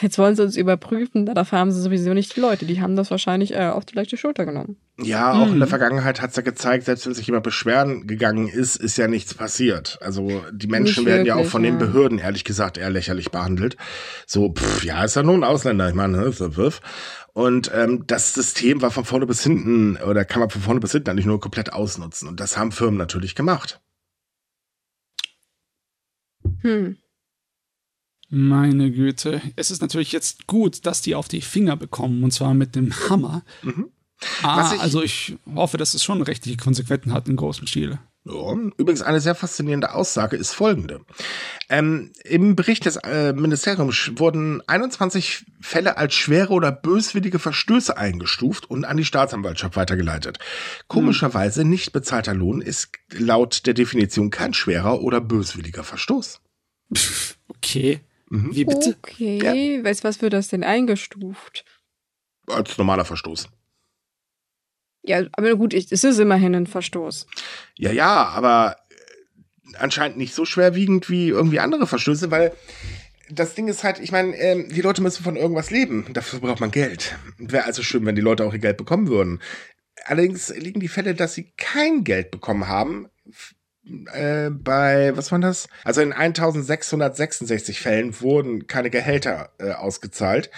jetzt wollen sie uns überprüfen, dafür haben sie sowieso nicht die Leute. Die haben das wahrscheinlich äh, auf die leichte Schulter genommen. Ja, auch mhm. in der mhm. Vergangenheit hat es ja gezeigt, selbst wenn sich jemand beschweren gegangen ist, ist ja nichts passiert. Also die Menschen werden ja auch von den Behörden, ehrlich gesagt, eher lächerlich behandelt. So, pff, ja, ist ja nur ein Ausländer, ich meine, ne, so, pff. Und ähm, das System war von vorne bis hinten, oder kann man von vorne bis hinten eigentlich nur komplett ausnutzen. Und das haben Firmen natürlich gemacht. Hm. Meine Güte. Es ist natürlich jetzt gut, dass die auf die Finger bekommen, und zwar mit dem Hammer. Mhm. Ah, ich, also ich hoffe, dass es schon rechtliche Konsequenzen hat in großem Stile. Ja, übrigens eine sehr faszinierende Aussage ist folgende. Ähm, Im Bericht des äh, Ministeriums wurden 21 Fälle als schwere oder böswillige Verstöße eingestuft und an die Staatsanwaltschaft weitergeleitet. Komischerweise nicht bezahlter Lohn ist laut der Definition kein schwerer oder böswilliger Verstoß. Okay. Mhm. Wie bitte? Okay, weißt was wird das denn eingestuft? Als normaler Verstoß. Ja, aber gut, ich- es ist immerhin ein Verstoß. Ja, ja, aber äh, anscheinend nicht so schwerwiegend wie irgendwie andere Verstöße, weil das Ding ist halt, ich meine, ähm, die Leute müssen von irgendwas leben. Dafür braucht man Geld. Wäre also schön, wenn die Leute auch ihr Geld bekommen würden. Allerdings liegen die Fälle, dass sie kein Geld bekommen haben, äh, bei, was war das? Also in 1666 Fällen wurden keine Gehälter äh, ausgezahlt.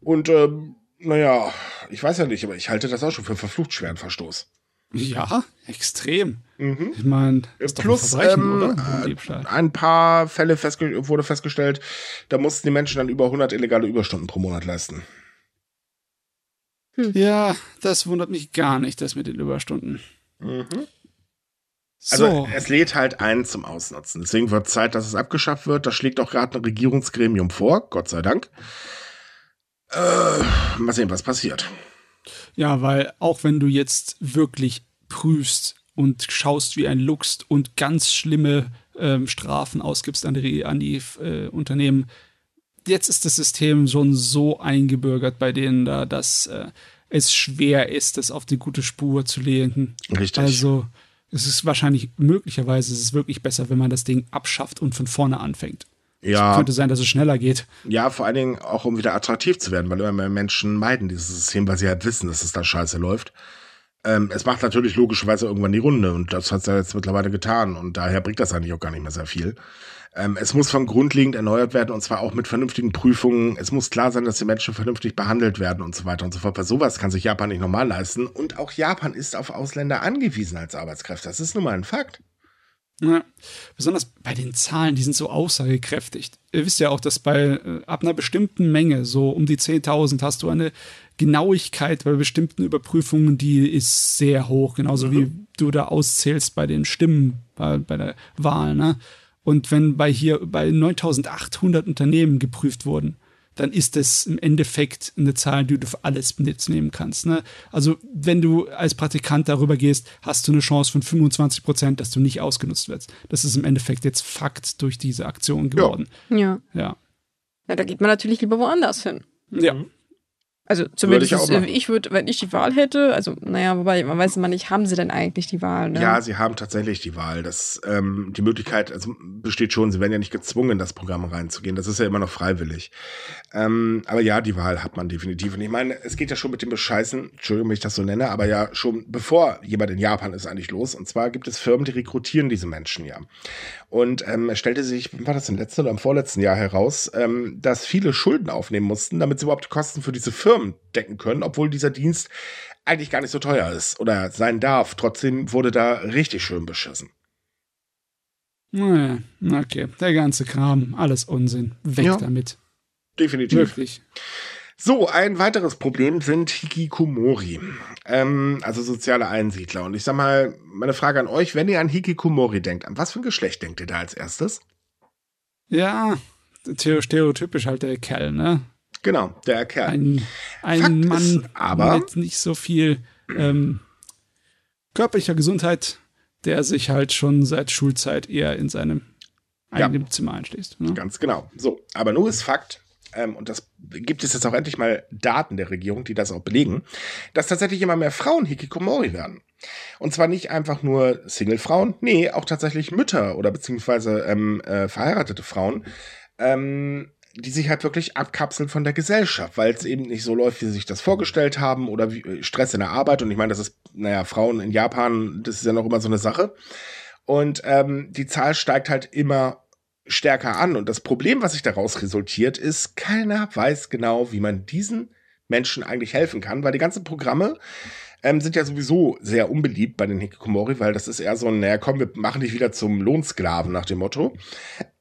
Und, ähm, naja, ich weiß ja nicht, aber ich halte das auch schon für einen verflucht schweren Verstoß. Ja, extrem. Mhm. Ich meine, ist doch Plus, ähm, äh, ein paar Fälle festge wurde festgestellt, da mussten die Menschen dann über 100 illegale Überstunden pro Monat leisten. Ja, das wundert mich gar nicht, das mit den Überstunden. Also So, es lädt halt ein zum Ausnutzen. Deswegen wird Zeit, dass es abgeschafft wird. Das schlägt auch gerade ein Regierungsgremium vor, Gott sei Dank. Äh, mal sehen, was passiert. ja, weil auch wenn du jetzt wirklich prüfst und schaust wie ein Luchs und ganz schlimme ähm, Strafen ausgibst an die, an die äh, Unternehmen, jetzt ist das System schon so eingebürgert bei denen da, dass äh, es schwer ist, das auf die gute Spur zu lenken. Richtig. Also es ist wahrscheinlich, möglicherweise ist es wirklich besser, wenn man das Ding abschafft und von vorne anfängt. Ja, Könnte sein, dass es schneller geht. ja, vor allen Dingen auch, um wieder attraktiv zu werden, weil immer mehr Menschen meiden dieses System, weil sie halt wissen, dass es da scheiße läuft. Ähm, es macht natürlich logischerweise irgendwann die Runde und das hat es ja jetzt mittlerweile getan und daher bringt das eigentlich auch gar nicht mehr sehr viel. Ähm, es muss von grundlegend erneuert werden und zwar auch mit vernünftigen Prüfungen. Es muss klar sein, dass die Menschen vernünftig behandelt werden und so weiter und so fort. Bei sowas kann sich Japan nicht normal leisten und auch Japan ist auf Ausländer angewiesen als Arbeitskräfte. Das ist nun mal ein Fakt. Ja, besonders bei den Zahlen, die sind so aussagekräftig. Ihr wisst ja auch, dass bei äh, ab einer bestimmten Menge, so um die 10.000, hast du eine Genauigkeit bei bestimmten Überprüfungen, die ist sehr hoch, genauso wie du da auszählst bei den Stimmen bei, bei der Wahl. Ne? Und wenn bei hier bei 9.800 Unternehmen geprüft wurden, dann ist das im Endeffekt eine Zahl, die du für alles nehmen kannst. Ne? Also wenn du als Praktikant darüber gehst, hast du eine Chance von 25 Prozent, dass du nicht ausgenutzt wirst. Das ist im Endeffekt jetzt Fakt durch diese Aktion geworden. Ja. Ja. Na, da geht man natürlich lieber woanders hin. Ja. Also zumindest ich auch ich, machen. ich würde, wenn ich die Wahl hätte, also naja, wobei man weiß immer nicht, haben sie denn eigentlich die Wahl? Ne? Ja, sie haben tatsächlich die Wahl. Das, ähm, die Möglichkeit also, besteht schon, sie werden ja nicht gezwungen, in das Programm reinzugehen. Das ist ja immer noch freiwillig. Ähm, aber ja, die Wahl hat man definitiv. Und ich meine, es geht ja schon mit dem Bescheißen, Entschuldigung, wenn ich das so nenne, aber ja schon bevor jemand in Japan ist eigentlich los. Und zwar gibt es Firmen, die rekrutieren diese Menschen ja. Und ähm, es stellte sich, war das im letzten oder im vorletzten Jahr heraus, ähm, dass viele Schulden aufnehmen mussten, damit sie überhaupt Kosten für diese Firmen decken können, obwohl dieser Dienst eigentlich gar nicht so teuer ist oder sein darf. Trotzdem wurde da richtig schön beschissen. Naja, okay. Der ganze Kram, alles Unsinn. Weg Ja. damit. Definitiv. Wirklich. So, ein weiteres Problem sind Hikikomori, ähm, also soziale Einsiedler. Und ich sag mal, meine Frage an euch, wenn ihr an Hikikomori denkt, an was für ein Geschlecht denkt ihr da als erstes? Ja, stereotypisch halt der Kerl, ne? Genau, der Kerl. Ein, ein Fakt Mann aber- mit nicht so viel ähm, körperlicher Gesundheit, der sich halt schon seit Schulzeit eher in seinem Ja. eigenen Zimmer einschließt. Ne? Ganz genau. So, aber nur ist Fakt, ähm, und das gibt es jetzt auch endlich mal Daten der Regierung, die das auch belegen, dass tatsächlich immer mehr Frauen Hikikomori werden. Und zwar nicht einfach nur Single-Frauen, nee, auch tatsächlich Mütter oder beziehungsweise ähm, äh, verheiratete Frauen, ähm, die sich halt wirklich abkapseln von der Gesellschaft, weil es eben nicht so läuft, wie sie sich das vorgestellt haben oder wie äh, Stress in der Arbeit. Und ich meine, das ist, naja, Frauen in Japan, das ist ja noch immer so eine Sache. Und ähm, die Zahl steigt halt immer stärker an. Und das Problem, was sich daraus resultiert, ist, keiner weiß genau, wie man diesen Menschen eigentlich helfen kann, weil die ganzen Programme ähm, sind ja sowieso sehr unbeliebt bei den Hikikomori, weil das ist eher so ein, naja, komm, wir machen dich wieder zum Lohnsklaven nach dem Motto.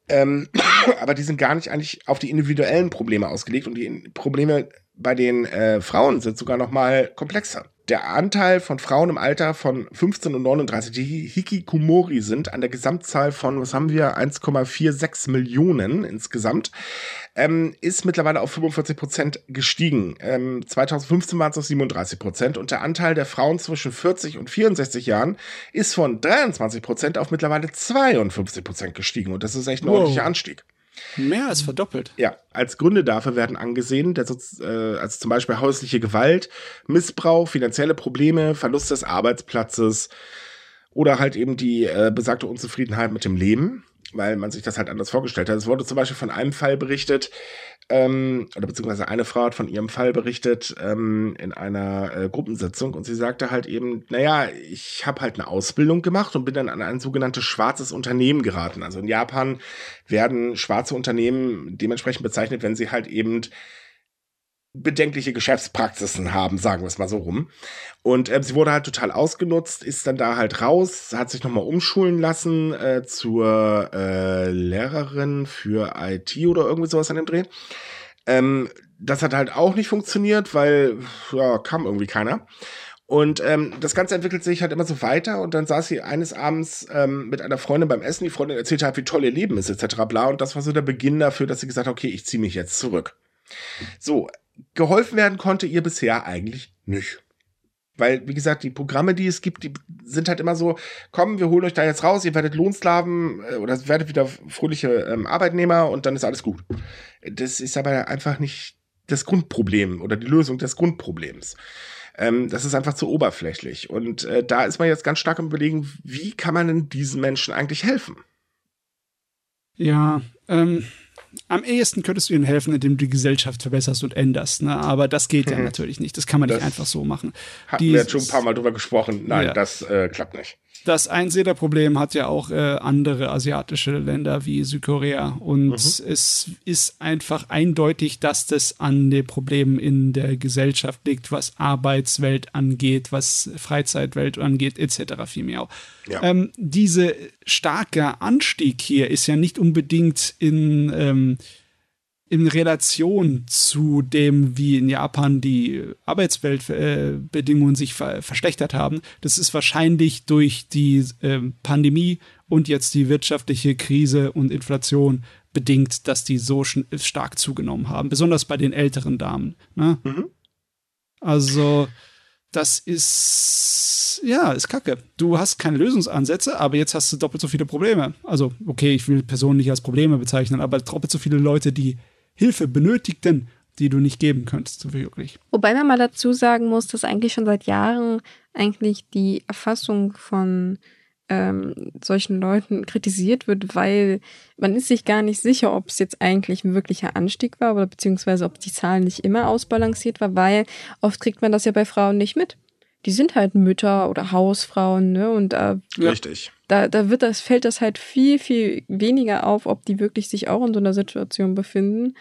Ähm, aber die sind gar nicht eigentlich auf die individuellen Probleme ausgelegt und die Probleme bei den äh, Frauen sind sogar noch mal komplexer. Der Anteil von Frauen im Alter von 15 und 39, die Hikikomori sind, an der Gesamtzahl von, was haben wir, 1,46 Millionen insgesamt, ähm, ist mittlerweile auf 45 Prozent gestiegen. Ähm, 2015 waren es noch 37 Prozent und der Anteil der Frauen zwischen 40 und 64 Jahren ist von 23 Prozent auf mittlerweile 52 Prozent gestiegen und das ist echt ein Wow. ordentlicher Anstieg. Mehr als verdoppelt. Ja, als Gründe dafür werden angesehen, dass, äh, also zum Beispiel häusliche Gewalt, Missbrauch, finanzielle Probleme, Verlust des Arbeitsplatzes oder halt eben die äh, besagte Unzufriedenheit mit dem Leben, weil man sich das halt anders vorgestellt hat. Es wurde zum Beispiel von einem Fall berichtet, ähm, oder beziehungsweise eine Frau hat von ihrem Fall berichtet ähm, in einer äh, Gruppensitzung und sie sagte halt eben, naja, ich habe halt eine Ausbildung gemacht und bin dann an ein sogenanntes schwarzes Unternehmen geraten. Also in Japan werden schwarze Unternehmen dementsprechend bezeichnet, wenn sie halt eben bedenkliche Geschäftspraxisen haben, sagen wir es mal so rum. Und äh, sie wurde halt total ausgenutzt, ist dann da halt raus, hat sich nochmal umschulen lassen äh, zur äh, Lehrerin für IT oder irgendwie sowas an dem Dreh. Ähm, das hat halt auch nicht funktioniert, weil ja, kam irgendwie keiner. Und ähm, das Ganze entwickelt sich halt immer so weiter und dann saß sie eines Abends ähm, mit einer Freundin beim Essen. Die Freundin erzählte halt, wie toll ihr Leben ist, etc. bla. Und das war so der Beginn dafür, dass sie gesagt hat, okay, ich ziehe mich jetzt zurück. So, geholfen werden konnte ihr bisher eigentlich nicht. Weil, wie gesagt, die Programme, die es gibt, die sind halt immer so, komm, wir holen euch da jetzt raus, ihr werdet Lohnsklaven äh, oder werdet wieder fröhliche ähm, Arbeitnehmer und dann ist alles gut. Das ist aber einfach nicht das Grundproblem oder die Lösung des Grundproblems. Ähm, das ist einfach zu oberflächlich. Und äh, da ist man jetzt ganz stark im Überlegen, wie kann man denn diesen Menschen eigentlich helfen? Ja, ähm, am ehesten könntest du ihnen helfen, indem du die Gesellschaft verbesserst und änderst. Ne? Aber das geht mhm. ja natürlich nicht. Das kann man das nicht einfach so machen. Hatten die, wir jetzt schon ein paar Mal drüber gesprochen. Nein, ja. das äh, klappt nicht. Das Einsehderproblem hat ja auch äh, andere asiatische Länder wie Südkorea. Und mhm. es ist einfach eindeutig, dass das an den Problemen in der Gesellschaft liegt, was Arbeitswelt angeht, was Freizeitwelt angeht, etc. vielmehr auch. Ja. Ähm, diese starke Anstieg hier ist ja nicht unbedingt in ähm, in Relation zu dem, wie in Japan die Arbeitsweltbedingungen äh, sich ver verschlechtert haben. Das ist wahrscheinlich durch die äh, Pandemie und jetzt die wirtschaftliche Krise und Inflation bedingt, dass die so stark zugenommen haben, besonders bei den älteren Damen. Ne? Mhm. Also, das ist, ja, ist kacke. Du hast keine Lösungsansätze, aber jetzt hast du doppelt so viele Probleme. Also, okay, ich will Personen nicht als Probleme bezeichnen, aber doppelt so viele Leute, die Hilfe benötigten, die du nicht geben könntest, wirklich. Wobei man mal dazu sagen muss, dass eigentlich schon seit Jahren eigentlich die Erfassung von ähm, solchen Leuten kritisiert wird, weil man ist sich gar nicht sicher, ob es jetzt eigentlich ein wirklicher Anstieg war oder beziehungsweise ob die Zahl nicht immer ausbalanciert war, weil oft kriegt man das ja bei Frauen nicht mit. Die sind halt Mütter oder Hausfrauen, ne? Und äh, Richtig. Da, da wird das, fällt das halt viel, viel weniger auf, ob die wirklich sich auch in so einer Situation befinden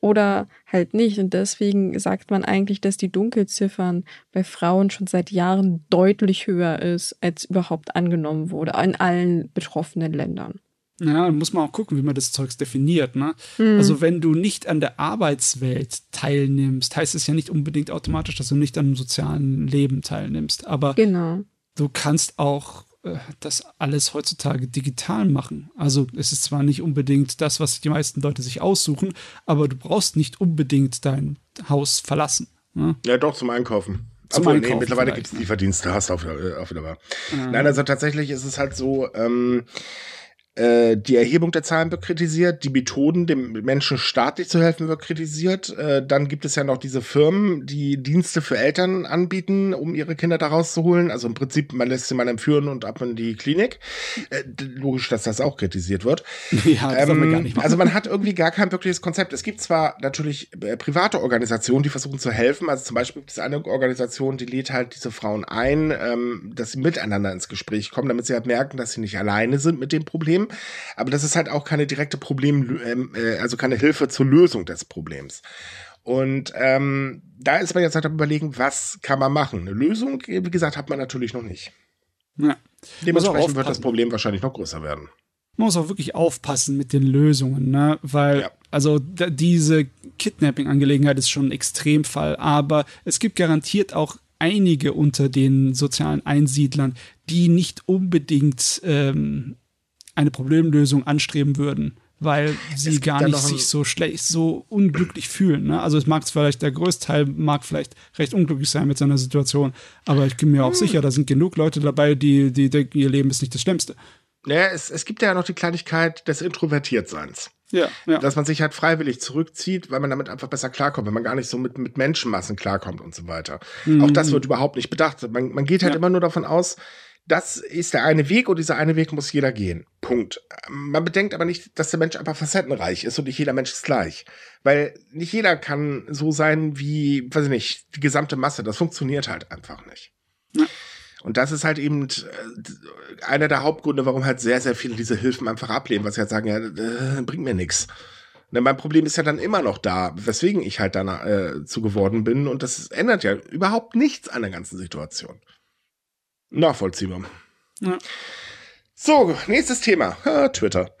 oder halt nicht. Und deswegen sagt man eigentlich, dass die Dunkelziffern bei Frauen schon seit Jahren deutlich höher ist, als überhaupt angenommen wurde in allen betroffenen Ländern. Ja, dann muss man auch gucken, wie man das Zeugs definiert. Ne? Mhm. Also wenn du nicht an der Arbeitswelt teilnimmst, heißt es ja nicht unbedingt automatisch, dass du nicht am sozialen Leben teilnimmst. Aber genau. du kannst auch das alles heutzutage digital machen. Also es ist zwar nicht unbedingt das, was die meisten Leute sich aussuchen, aber du brauchst nicht unbedingt dein Haus verlassen. Ne? Ja, doch, zum Einkaufen. Zum Obwohl, Einkaufen nee, mittlerweile gibt es ne? Lieferdienste, hast du auch, äh, auch wieder wahr. Ja. Nein, also tatsächlich ist es halt so, ähm, äh, die Erhebung der Zahlen wird kritisiert, die Methoden, dem Menschen staatlich zu helfen, wird kritisiert. Äh, dann gibt es ja noch diese Firmen, die Dienste für Eltern anbieten, um ihre Kinder da rauszuholen. Also im Prinzip, man lässt sie mal entführen und ab in die Klinik. Äh, logisch, dass das auch kritisiert wird. Ja, das ähm, wir gar nicht machen. Also man hat irgendwie gar kein wirkliches Konzept. Es gibt zwar natürlich äh, private Organisationen, die versuchen zu helfen. Also zum Beispiel gibt es eine Organisation, die lädt halt diese Frauen ein, ähm, dass sie miteinander ins Gespräch kommen, damit sie halt merken, dass sie nicht alleine sind mit dem Problem. Aber das ist halt auch keine direkte Problem, ähm, äh, also keine Hilfe zur Lösung des Problems. Und ähm, da ist man jetzt halt am überlegen, was kann man machen. Eine Lösung, wie gesagt, hat man natürlich noch nicht. Ja. Dementsprechend wird das Problem wahrscheinlich noch größer werden. Man muss auch wirklich aufpassen mit den Lösungen, ne? Weil, ja. also diese Kidnapping-Angelegenheit ist schon ein Extremfall, aber es gibt garantiert auch einige unter den sozialen Einsiedlern, die nicht unbedingt ähm, eine Problemlösung anstreben würden, weil sie gar nicht sich so schlecht, so unglücklich fühlen. Ne? Also es mag vielleicht, der größte Teil mag vielleicht recht unglücklich sein mit seiner Situation, aber ich bin mir auch hm. sicher, da sind genug Leute dabei, die, die denken, ihr Leben ist nicht das Schlimmste. Naja, es, es gibt ja noch die Kleinigkeit des Introvertiertseins. Ja, ja. Dass man sich halt freiwillig zurückzieht, weil man damit einfach besser klarkommt, wenn man gar nicht so mit, mit Menschenmassen klarkommt und so weiter. Mhm. Auch das wird überhaupt nicht bedacht. Man, man geht halt Ja. immer nur davon aus, das ist der eine Weg und dieser eine Weg muss jeder gehen. Punkt. Man bedenkt aber nicht, dass der Mensch einfach facettenreich ist und nicht jeder Mensch ist gleich. Weil nicht jeder kann so sein wie, weiß ich nicht, die gesamte Masse. Das funktioniert halt einfach nicht. Ja. Und das ist halt eben äh, einer der Hauptgründe, warum halt sehr, sehr viele diese Hilfen einfach ablehnen, weil sie halt sagen, ja, äh, bringt mir nichts. Ne, mein Problem ist ja dann immer noch da, weswegen ich halt dann äh, zu geworden bin. Und das ändert ja überhaupt nichts an der ganzen Situation. Nachvollziehbar. Ja. So, nächstes Thema. Ah, Twitter.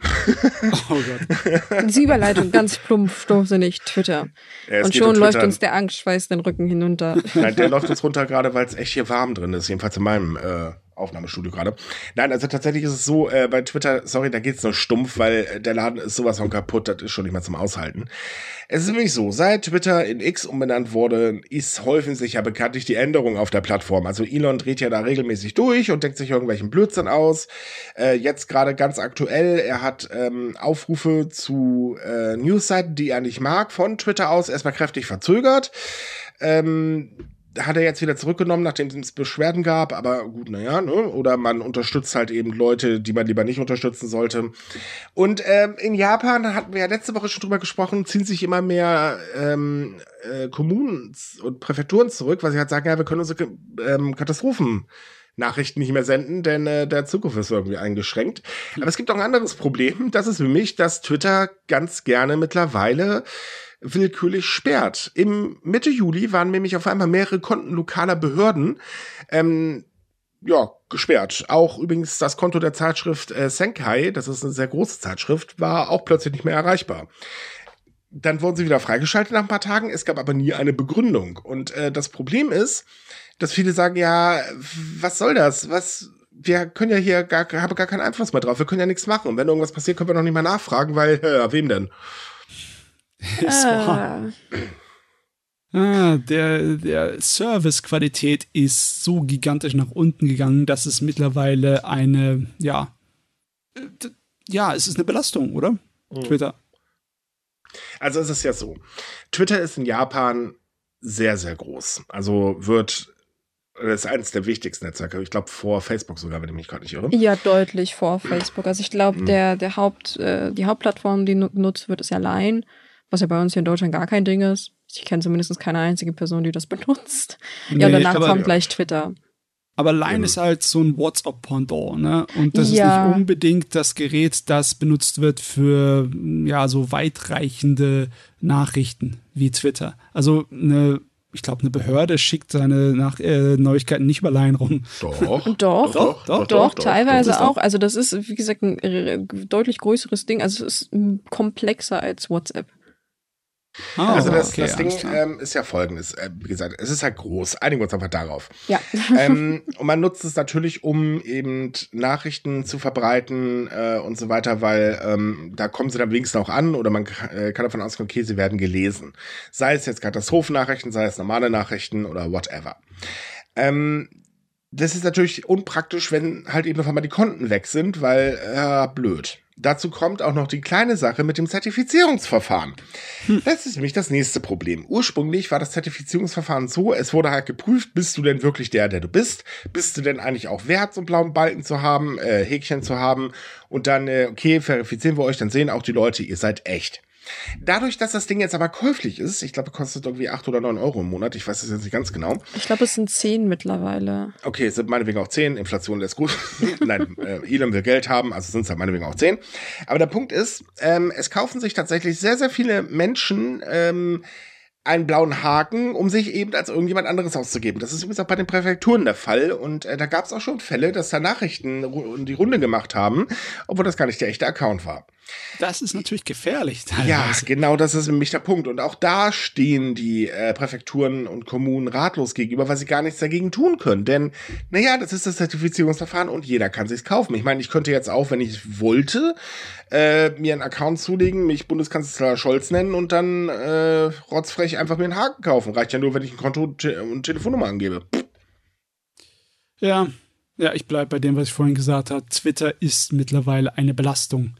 Oh Gott. Diese Überleitung ganz plump, stumpfsinnig, Twitter. Ja, Und schon um läuft Twitter. uns der Angstschweiß den Rücken hinunter. Nein, der läuft uns runter gerade, weil es echt hier warm drin ist. Jedenfalls in meinem äh, Aufnahmestudio gerade. Nein, also tatsächlich ist es so, äh, bei Twitter, sorry, da geht's nur stumpf, weil äh, der Laden ist sowas von kaputt, das ist schon nicht mehr zum Aushalten. Es ist nämlich so, seit Twitter in X umbenannt wurde, ist häufen sich ja bekanntlich die Änderungen auf der Plattform. Also Elon dreht ja da regelmäßig durch und denkt sich irgendwelchen Blödsinn aus. Äh, jetzt gerade ganz aktuell, er hat ähm, Aufrufe zu äh, Newsseiten, die er nicht mag, von Twitter aus erstmal kräftig verzögert. Ähm, hat er jetzt wieder zurückgenommen, nachdem es Beschwerden gab, aber gut, naja, ne? Oder man unterstützt halt eben Leute, die man lieber nicht unterstützen sollte. Und ähm, in Japan, hatten wir ja letzte Woche schon drüber gesprochen, ziehen sich immer mehr ähm, äh, Kommunen und Präfekturen zurück, weil sie halt sagen, ja, wir können unsere ähm, Katastrophen. Nachrichten nicht mehr senden, denn äh, der Zugriff ist irgendwie eingeschränkt. Aber es gibt auch ein anderes Problem. Das ist für mich, dass Twitter ganz gerne mittlerweile willkürlich sperrt. Im Mitte Juli waren nämlich auf einmal mehrere Konten lokaler Behörden ähm, ja, gesperrt. Auch übrigens das Konto der Zeitschrift äh, Senkai, das ist eine sehr große Zeitschrift, war auch plötzlich nicht mehr erreichbar. Dann wurden sie wieder freigeschaltet nach ein paar Tagen. Es gab aber nie eine Begründung. Und äh, das Problem ist, dass viele sagen, ja, was soll das? Was, wir können ja hier gar, haben gar keinen Einfluss mehr drauf. Wir können ja nichts machen. Und wenn irgendwas passiert, können wir noch nicht mal nachfragen, weil, äh, wem denn? Wahr. Ah, Ah, der, der Servicequalität ist so gigantisch nach unten gegangen, dass es mittlerweile eine, ja, äh, ja, es ist eine Belastung, oder? Twitter. Also es ist ja so. Twitter ist in Japan sehr, sehr groß. Also wird, das ist eines der wichtigsten Netzwerke. Ich glaube vor Facebook sogar, wenn ich mich gerade nicht irre. ja, deutlich vor Facebook. Also ich glaube, Mhm. der, der Haupt, äh, die Hauptplattform, die nu- genutzt wird, ist ja Line, was ja bei uns hier in Deutschland gar kein Ding ist. Ich kenne zumindest keine einzige Person, die das benutzt. ja, und Nee, danach aber, kommt gleich Twitter. aber Line Mhm. ist halt so ein WhatsApp-Pendant, ne? Und das Ja. ist nicht unbedingt das Gerät, das benutzt wird für, ja, so weitreichende Nachrichten wie Twitter. Also eine, ich glaube, eine Behörde schickt seine Nach äh, Neuigkeiten nicht über Line rum. Doch. Doch, Doch, doch, Doch, teilweise doch. auch. Also das ist, wie gesagt, ein äh, deutlich größeres Ding. Also es ist komplexer als WhatsApp. Ah, Also das, okay, das Ding ähm, ist ja folgendes. Äh, wie gesagt, es ist halt groß. Einigen wir uns einfach darauf. Ja. ähm, und man nutzt es natürlich, um eben Nachrichten zu verbreiten äh, und so weiter, weil ähm, da kommen sie dann wenigstens auch an oder man äh, kann davon ausgehen, okay, sie werden gelesen. Sei es jetzt Katastrophennachrichten, sei es normale Nachrichten oder whatever. Ähm, das ist natürlich unpraktisch, wenn halt eben auf einmal die Konten weg sind, weil, äh, blöd. Dazu kommt auch noch die kleine Sache mit dem Zertifizierungsverfahren. Das ist nämlich das nächste Problem. Ursprünglich war das Zertifizierungsverfahren so, es wurde halt geprüft, bist du denn wirklich der, der du bist? Bist du denn eigentlich auch wert, so einen blauen Balken zu haben, äh, Häkchen zu haben? Und dann, äh, okay, verifizieren wir euch, dann sehen auch die Leute, ihr seid echt. Dadurch, dass das Ding jetzt aber käuflich ist, ich glaube, kostet irgendwie 8 oder 9 Euro im Monat, ich weiß es jetzt nicht ganz genau. Ich glaube, es sind zehn mittlerweile. Okay, es sind meinetwegen auch 10, Inflation lässt gut. Nein, äh, Elon will Geld haben, also sind es halt meinetwegen auch 10. Aber der Punkt ist, ähm, es kaufen sich tatsächlich sehr, sehr viele Menschen ähm, einen blauen Haken, um sich eben als irgendjemand anderes auszugeben. Das ist übrigens auch bei den Präfekturen der Fall. Und äh, da gab es auch schon Fälle, dass da Nachrichten die Runde gemacht haben, obwohl das gar nicht der echte Account war. Das ist natürlich gefährlich. Ja, teilweise. genau das ist nämlich der Punkt. Und auch da stehen die äh, Präfekturen und Kommunen ratlos gegenüber, weil sie gar nichts dagegen tun können. Denn, naja, das ist das Zertifizierungsverfahren und jeder kann sich's kaufen. Ich meine, ich könnte jetzt auch, wenn ich wollte, äh, mir einen Account zulegen, mich Bundeskanzler Scholz nennen und dann äh, rotzfrech einfach mir einen Haken kaufen. Reicht ja nur, wenn ich ein Konto und Te- und Telefonnummer angebe. Ja, ja, ich bleibe bei dem, was ich vorhin gesagt habe. Twitter ist mittlerweile eine Belastung.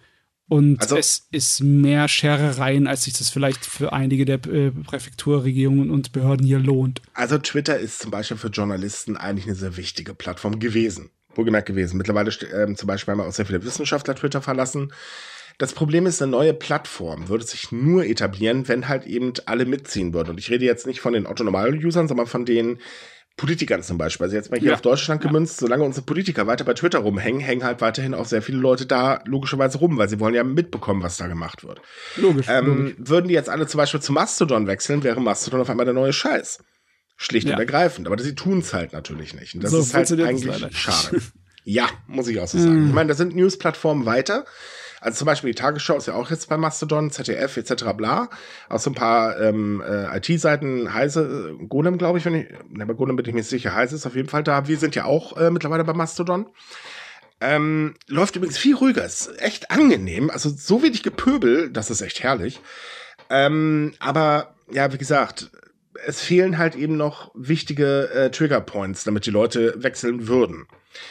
Und Also- es ist mehr Scherereien, als sich das vielleicht für einige der äh, Präfekturregierungen und Behörden hier lohnt. Also Twitter ist zum Beispiel für Journalisten eigentlich eine sehr wichtige Plattform gewesen. Wohlgemerkt gewesen. Mittlerweile ähm, zum Beispiel haben auch sehr viele Wissenschaftler Twitter verlassen. Das Problem ist, eine neue Plattform würde sich nur etablieren, wenn halt eben alle mitziehen würden. Und ich rede jetzt nicht von den Otto-Normal-Usern, sondern von den Politikern zum Beispiel. Also jetzt mal hier Ja. auf Deutschland gemünzt, solange unsere Politiker weiter bei Twitter rumhängen, hängen halt weiterhin auch sehr viele Leute da logischerweise rum, weil sie wollen ja mitbekommen, was da gemacht wird. Logisch. Ähm, würden die jetzt alle zum Beispiel zu Mastodon wechseln, wäre Mastodon auf einmal der neue Scheiß. Schlicht Ja. und ergreifend. Aber sie tun es halt natürlich nicht. Und das So ist halt eigentlich schade. ja, muss ich auch so sagen. Ich meine, da sind News-Plattformen weiter. Also zum Beispiel die Tagesschau ist ja auch jetzt bei Mastodon, ZDF etc. bla. Auch so ein paar ähm, äh, IT-Seiten, Heise, äh, Golem, glaube ich, wenn ich, ne, bei Golem bin ich mir sicher, Heise ist auf jeden Fall da. Wir sind ja auch äh, mittlerweile bei Mastodon. Ähm, läuft übrigens viel ruhiger, ist echt angenehm. Also so wenig Gepöbel, das ist echt herrlich. Ähm, aber ja, wie gesagt, es fehlen halt eben noch wichtige äh, Trigger Points, damit die Leute wechseln würden.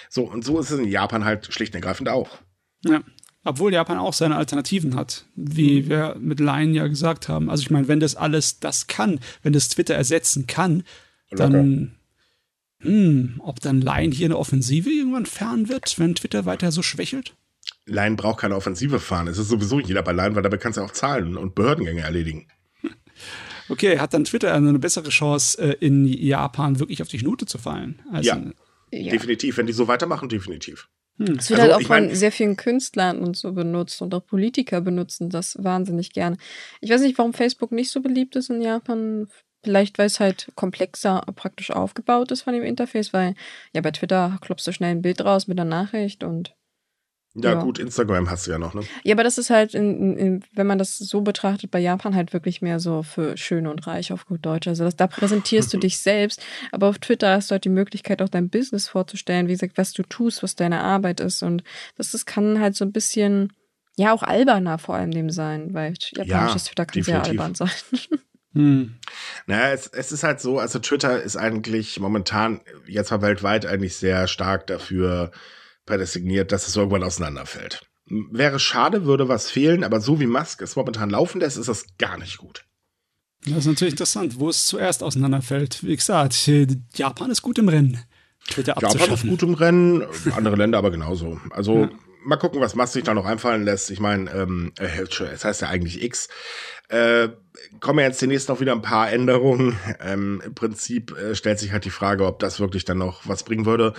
So, und so ist es in Japan halt schlicht und ergreifend auch. Ja. Obwohl Japan auch seine Alternativen hat, wie wir mit Laien ja gesagt haben. Also ich meine, wenn das alles das kann, wenn das Twitter ersetzen kann, dann, hm, ob dann Laien hier eine Offensive irgendwann fahren wird, wenn Twitter weiter so schwächelt? Line braucht keine Offensive fahren. Es ist sowieso jeder bei Line, weil dabei kannst du auch Zahlen und Behördengänge erledigen. Okay, hat dann Twitter eine bessere Chance, äh, in Japan wirklich auf die Schnute zu fallen? Ja. Ja. Definitiv. Wenn die so weitermachen, definitiv. Es wird Also, halt auch von sehr vielen Künstlern und so benutzt und auch Politiker benutzen das wahnsinnig gerne. Ich weiß nicht, warum Facebook nicht so beliebt ist in Japan. Vielleicht, weil es halt komplexer praktisch aufgebaut ist von dem Interface, weil ja bei Twitter klopfst du schnell ein Bild raus mit einer Nachricht und Ja, Ja. gut, Instagram hast du ja noch, ne? ja, aber das ist halt, in, in, wenn man das so betrachtet, bei Japan halt wirklich mehr so für Schöne und Reich auf gut Deutsch. Also das, da präsentierst du dich selbst, aber auf Twitter hast du halt die Möglichkeit, auch dein Business vorzustellen, wie gesagt, was du tust, was deine Arbeit ist. Und das, das kann halt so ein bisschen, ja, auch alberner vor allem dem sein, weil japanisches Twitter kann sehr definitiv. albern sein. hm. Naja, es, es ist halt so, also Twitter ist eigentlich momentan jetzt mal weltweit eigentlich sehr stark dafür prädestiniert, dass es irgendwann auseinanderfällt. Wäre schade, würde was fehlen, aber so wie Musk es momentan laufen lässt, ist das gar nicht gut. Das ist natürlich interessant, wo es zuerst auseinanderfällt. Wie gesagt, äh, Japan ist gut im Rennen, Twitter Japan ist gut im Rennen, andere Länder aber genauso. Also Ja. mal gucken, was Musk sich da noch einfallen lässt. Ich meine, ähm, äh, es heißt ja eigentlich X. Äh, kommen ja jetzt demnächst noch wieder ein paar Änderungen. Ähm, Im Prinzip äh, stellt sich halt die Frage, ob das wirklich dann noch was bringen würde.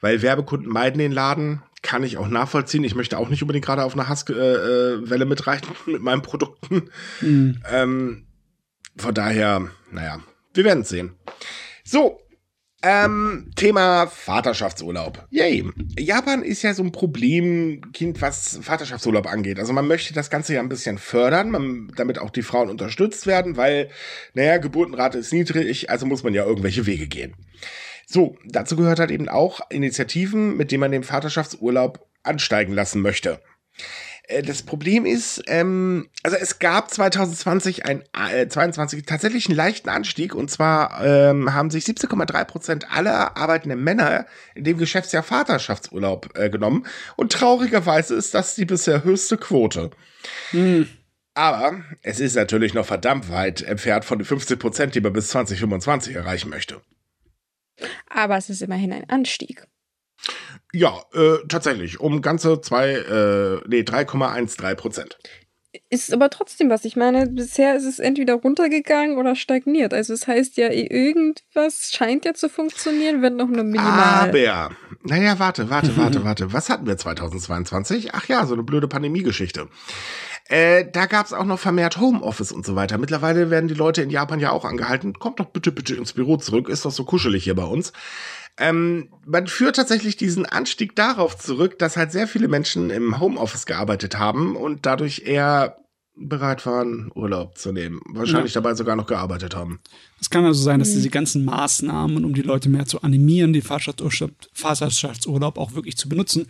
Weil Werbekunden meiden den Laden, kann ich auch nachvollziehen. Ich möchte auch nicht unbedingt gerade auf eine Hasswelle äh, Welle mitreiten mit meinen Produkten. Hm. Ähm, von daher, naja, wir werden es sehen. So, ähm, Thema Vaterschaftsurlaub. Yay. Japan ist ja so ein Problemkind, was Vaterschaftsurlaub angeht. Also man möchte das Ganze ja ein bisschen fördern, man, damit auch die Frauen unterstützt werden, weil, naja, Geburtenrate ist niedrig, also muss man ja irgendwelche Wege gehen. So, dazu gehört halt eben auch Initiativen, mit denen man den Vaterschaftsurlaub ansteigen lassen möchte. Äh, Das Problem ist, ähm, also es gab 2020 ein, äh, 22 tatsächlich einen leichten Anstieg und zwar ähm, haben sich 17,3 Prozent aller arbeitenden Männer in dem Geschäftsjahr Vaterschaftsurlaub äh, genommen und traurigerweise ist das die bisher höchste Quote. Hm. Aber es ist natürlich noch verdammt weit entfernt von den 15 Prozent, die man bis 2025 erreichen möchte. Aber es ist immerhin ein Anstieg. Ja, äh, tatsächlich um ganze zwei, äh, nee 3,13 Prozent. Ist aber trotzdem was. Ich meine, bisher ist es entweder runtergegangen oder stagniert. Also es heißt ja, irgendwas scheint ja zu funktionieren, wenn noch nur minimal. Aber, naja, warte, warte, warte, warte. Was hatten wir 2022? Ach ja, so eine blöde Pandemiegeschichte. Äh, da gab's auch noch vermehrt Homeoffice und so weiter. Mittlerweile werden die Leute in Japan ja auch angehalten. Kommt doch bitte, bitte ins Büro zurück. Ist doch so kuschelig hier bei uns. Ähm, man führt tatsächlich diesen Anstieg darauf zurück, dass halt sehr viele Menschen im Homeoffice gearbeitet haben und dadurch eher bereit waren, Urlaub zu nehmen. Wahrscheinlich dabei sogar noch gearbeitet haben. Es kann also sein, dass Mhm. diese ganzen Maßnahmen, um die Leute mehr zu animieren, den Vaterschaftsurlaub, Vaterschaftsurlaub auch wirklich zu benutzen,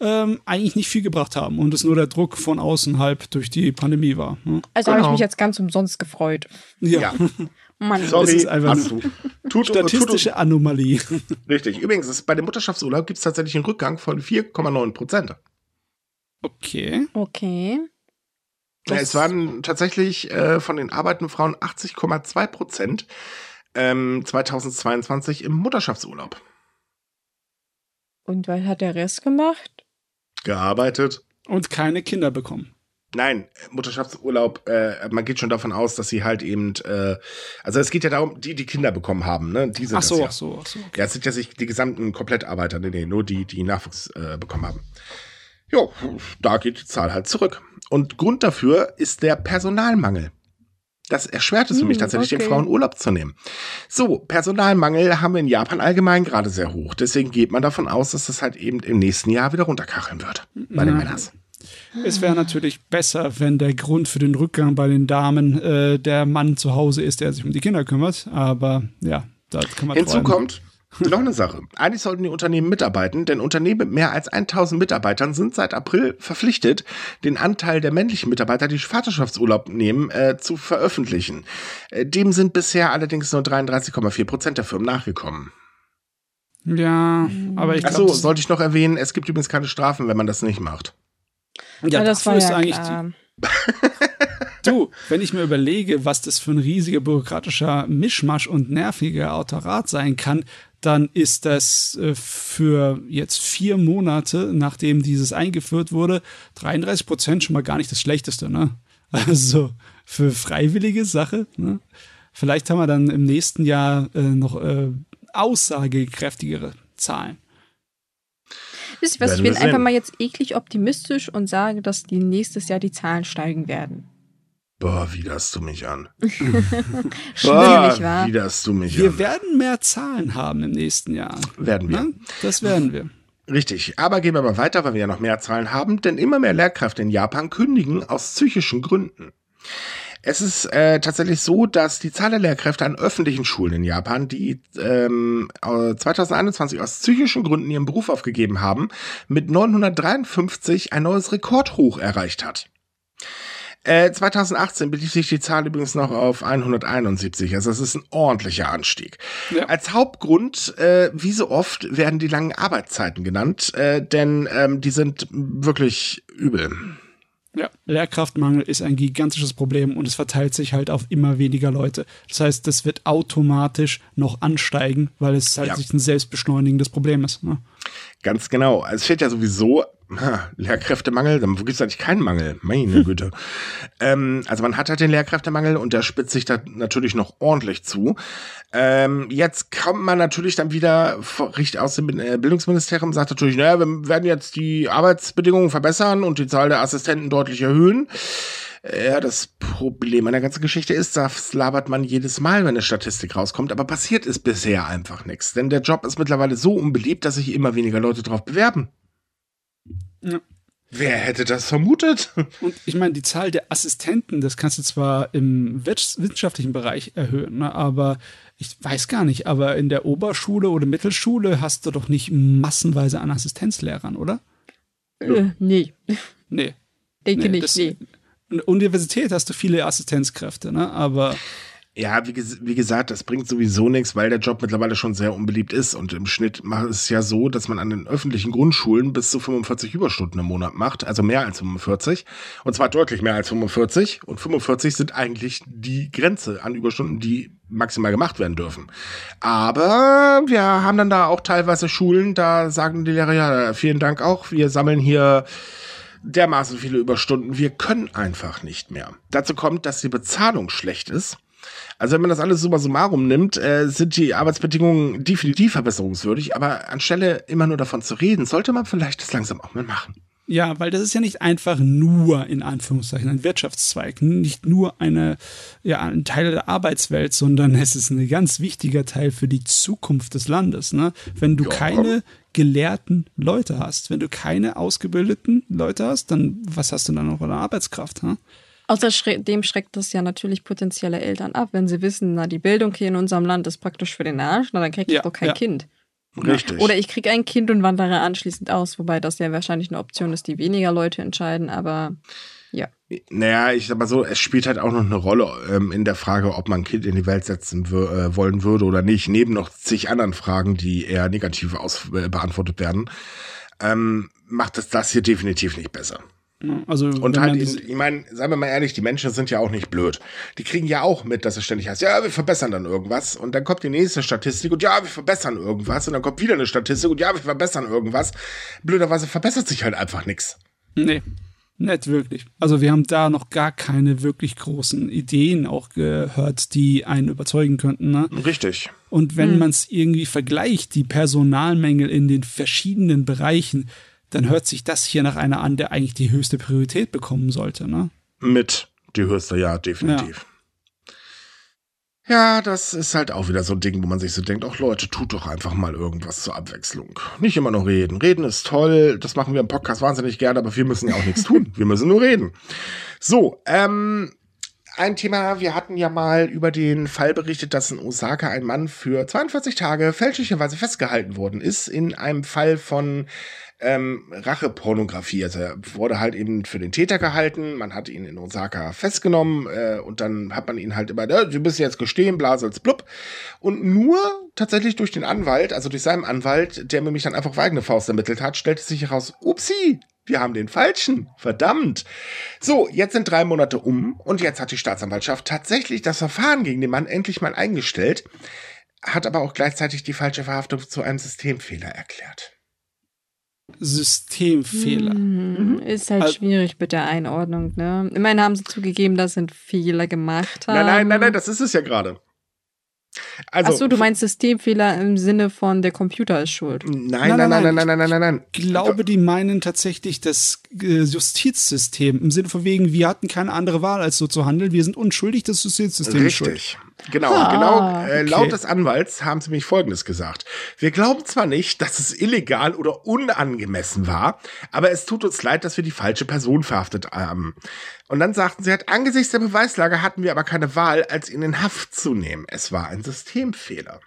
ähm, eigentlich nicht viel gebracht haben und es nur der Druck von außerhalb durch die Pandemie war. Ne? Also habe ich Genau. mich jetzt ganz umsonst gefreut. Ja, Mann, sorry, ist einfach hast du. Tut, tut, Statistische Anomalie. Richtig. Übrigens, es, bei dem Mutterschaftsurlaub gibt es tatsächlich einen Rückgang von 4,9 Prozent. Okay. Okay. Ja, es waren tatsächlich äh, von den arbeitenden Frauen 80,2 Prozent ähm, 2022 im Mutterschaftsurlaub. Und was hat der Rest gemacht? Gearbeitet. Und keine Kinder bekommen. Nein, Mutterschaftsurlaub, äh, man geht schon davon aus, dass sie halt eben, äh, also es geht ja darum, die, die Kinder bekommen haben, ne? Die sind Ach so, ja. ach so, ach so. Okay. Ja, es sind ja nicht die gesamten Komplettarbeiter, nee, nee, nur die, die Nachwuchs äh, bekommen haben. Jo, da geht die Zahl halt zurück. Und Grund dafür ist der Personalmangel. Das erschwert es für mich Hm, tatsächlich, den okay. Frauen Urlaub zu nehmen. So, Personalmangel haben wir in Japan allgemein gerade sehr hoch. Deswegen geht man davon aus, dass das halt eben im nächsten Jahr wieder runterkacheln wird. Bei den. Männern. Es wäre natürlich besser, wenn der Grund für den Rückgang bei den Damen äh, der Mann zu Hause ist, der sich um die Kinder kümmert. Aber ja, da kann man Hinzu träumen. kommt noch eine Sache. Eigentlich sollten die Unternehmen mitarbeiten, denn Unternehmen mit mehr als 1000 Mitarbeitern sind seit April verpflichtet, den Anteil der männlichen Mitarbeiter, die Vaterschaftsurlaub nehmen, äh, zu veröffentlichen. Äh, dem sind bisher allerdings nur 33,4 Prozent der Firmen nachgekommen. Ja, aber ich Achso, glaube, sollte ich noch erwähnen, es gibt übrigens keine Strafen, wenn man das nicht macht. ja, das dafür war ist ja eigentlich klar. Du, wenn ich mir überlege, was das für ein riesiger bürokratischer Mischmasch und nerviger Autorat sein kann, dann ist das äh, für jetzt vier Monate, nachdem dieses eingeführt wurde, 33 Prozent schon mal gar nicht das Schlechteste, ne? Also für freiwillige Sache, ne? Vielleicht haben wir dann im nächsten Jahr äh, noch äh, aussagekräftigere Zahlen. Wisst ihr was, ich bin einfach mal jetzt eklig optimistisch und sage, dass die nächstes Jahr die Zahlen steigen werden. Boah, widerst du mich an. Nicht wahr? widerst du mich Wir an. werden mehr Zahlen haben im nächsten Jahr. Werden wir. Ne? Das werden wir. Richtig, aber gehen wir mal weiter, weil wir ja noch mehr Zahlen haben, denn immer mehr Lehrkräfte in Japan kündigen aus psychischen Gründen. Es ist äh, tatsächlich so, dass die Zahl der Lehrkräfte an öffentlichen Schulen in Japan, die ähm, äh, 2021 aus psychischen Gründen ihren Beruf aufgegeben haben, mit 953 ein neues Rekordhoch erreicht hat. Äh, 2018 belief sich die Zahl übrigens noch auf 171, also es ist ein ordentlicher Anstieg. Ja. Als Hauptgrund, äh, wie so oft, werden die langen Arbeitszeiten genannt, äh, denn ähm, die sind wirklich übel. Ja, Lehrkraftmangel ist ein gigantisches Problem und es verteilt sich halt auf immer weniger Leute. Das heißt, das wird automatisch noch ansteigen, weil es halt Ja. sich ein selbstbeschleunigendes Problem ist. Ne? Ganz genau. Es fehlt ja sowieso ha, Lehrkräftemangel, dann gibt es eigentlich keinen Mangel. Meine Güte. ähm, also man hat halt den Lehrkräftemangel und der spitzt sich da natürlich noch ordentlich zu. Ähm, jetzt kommt man natürlich dann wieder vor- richtig aus dem äh, Bildungsministerium, sagt natürlich, naja, wir werden jetzt die Arbeitsbedingungen verbessern und die Zahl der Assistenten deutlich erhöhen. Äh, Ja, das Problem an der ganzen Geschichte ist, das labert man jedes Mal, wenn eine Statistik rauskommt, aber passiert ist bisher einfach nichts. Denn der Job ist mittlerweile so unbeliebt, dass sich immer weniger Leute drauf bewerben. Ja. Wer hätte das vermutet? Und ich meine, die Zahl der Assistenten, das kannst du zwar im wissenschaftlichen Bereich erhöhen, ne? aber ich weiß gar nicht, aber in der Oberschule oder Mittelschule hast du doch nicht massenweise an Assistenzlehrern, oder? Äh, nee, Nee. denke Nee, nicht. das- Nee. In der Universität hast du viele Assistenzkräfte, ne? aber Ja, wie, wie gesagt, das bringt sowieso nichts, weil der Job mittlerweile schon sehr unbeliebt ist. Und im Schnitt macht es ja so, dass man an den öffentlichen Grundschulen bis zu 45 Überstunden im Monat macht, also mehr als 45. Und zwar deutlich mehr als 45. Und 45 sind eigentlich die Grenze an Überstunden, die maximal gemacht werden dürfen. Aber wir haben dann da auch teilweise Schulen, da sagen die Lehrer, ja, vielen Dank auch, wir sammeln hier dermaßen viele Überstunden, wir können einfach nicht mehr. Dazu kommt, dass die Bezahlung schlecht ist. Also wenn man das alles summa summarum nimmt, äh, sind die Arbeitsbedingungen definitiv verbesserungswürdig, aber anstelle immer nur davon zu reden, sollte man vielleicht das langsam auch mal machen. Ja, weil das ist ja nicht einfach nur in Anführungszeichen ein Wirtschaftszweig, nicht nur eine, ja, ein Teil der Arbeitswelt, sondern es ist ein ganz wichtiger Teil für die Zukunft des Landes. Ne? Wenn du Ja. keine gelehrten Leute hast, wenn du keine ausgebildeten Leute hast, dann was hast du dann noch an Arbeitskraft? Hm? Außerdem schreckt das ja natürlich potenzielle Eltern ab, wenn sie wissen, na, die Bildung hier in unserem Land ist praktisch für den Arsch, na, dann krieg ich Ja, doch kein ja. Kind. Richtig. Oder ich krieg ein Kind und wandere anschließend aus, wobei das ja wahrscheinlich eine Option ist, die weniger Leute entscheiden, aber ja. Naja, ich sag mal so, es spielt halt auch noch eine Rolle ähm, in der Frage, ob man ein Kind in die Welt setzen äh, wollen würde oder nicht, neben noch zig anderen Fragen, die eher negativ aus äh, beantwortet werden. Ähm, macht es das hier definitiv nicht besser. Also, und halt, ich meine, seien wir mal ehrlich, die Menschen sind ja auch nicht blöd. Die kriegen ja auch mit, dass es ständig heißt, ja, wir verbessern dann irgendwas. Und dann kommt die nächste Statistik und ja, wir verbessern irgendwas. Und dann kommt wieder eine Statistik und ja, wir verbessern irgendwas. Blöderweise verbessert sich halt einfach nichts. Nee, nicht wirklich. Also wir haben da noch gar keine wirklich großen Ideen auch gehört, die einen überzeugen könnten. Ne? Richtig. Und wenn hm. man es irgendwie vergleicht, die Personalmängel in den verschiedenen Bereichen, dann hört sich das hier nach einer an, der eigentlich die höchste Priorität bekommen sollte, ne? Mit die höchste, ja, definitiv. Ja. ja. das ist halt auch wieder so ein Ding, wo man sich so denkt, ach Leute, tut doch einfach mal irgendwas zur Abwechslung. Nicht immer nur reden. Reden ist toll, das machen wir im Podcast wahnsinnig gerne, aber wir müssen ja auch nichts tun. Wir müssen nur reden. So, ähm, ein Thema, wir hatten ja mal über den Fall berichtet, dass in Osaka ein Mann für 42 Tage fälschlicherweise festgehalten worden ist, in einem Fall von ähm, Rachepornografie. Also er wurde halt eben für den Täter gehalten, man hat ihn in Osaka festgenommen äh, und dann hat man ihn halt immer, äh, du bist jetzt gestehen, blasels blub. Und nur tatsächlich durch den Anwalt, also durch seinen Anwalt, der mir mich dann einfach auf eigene Faust ermittelt hat, stellte sich heraus, upsi, wir haben den falschen. Verdammt. So, jetzt sind drei Monate um und jetzt hat die Staatsanwaltschaft tatsächlich das Verfahren gegen den Mann endlich mal eingestellt, hat aber auch gleichzeitig die falsche Verhaftung zu einem Systemfehler erklärt. Systemfehler. Mhm. Ist halt also, schwierig mit der Einordnung, ne? Immerhin haben sie zugegeben, dass sie Fehler gemacht haben. Nein, nein, nein, nein, das ist es ja gerade. Also, Ach so, du meinst Systemfehler im Sinne von der Computer ist schuld. Nein, nein, nein, nein, nein, nein, nein, nein. nein. Ich glaube, die meinen tatsächlich das äh, Justizsystem im Sinne von wegen, wir hatten keine andere Wahl, als so zu handeln. Wir sind unschuldig, das Justizsystem Richtig. ist schuld. Genau, ah, genau. Äh, okay. Laut des Anwalts haben sie mich Folgendes gesagt. Wir glauben zwar nicht, dass es illegal oder unangemessen war, aber es tut uns leid, dass wir die falsche Person verhaftet haben. Und dann sagten sie halt, angesichts der Beweislage hatten wir aber keine Wahl, als ihn in Haft zu nehmen. Es war ein Systemfehler.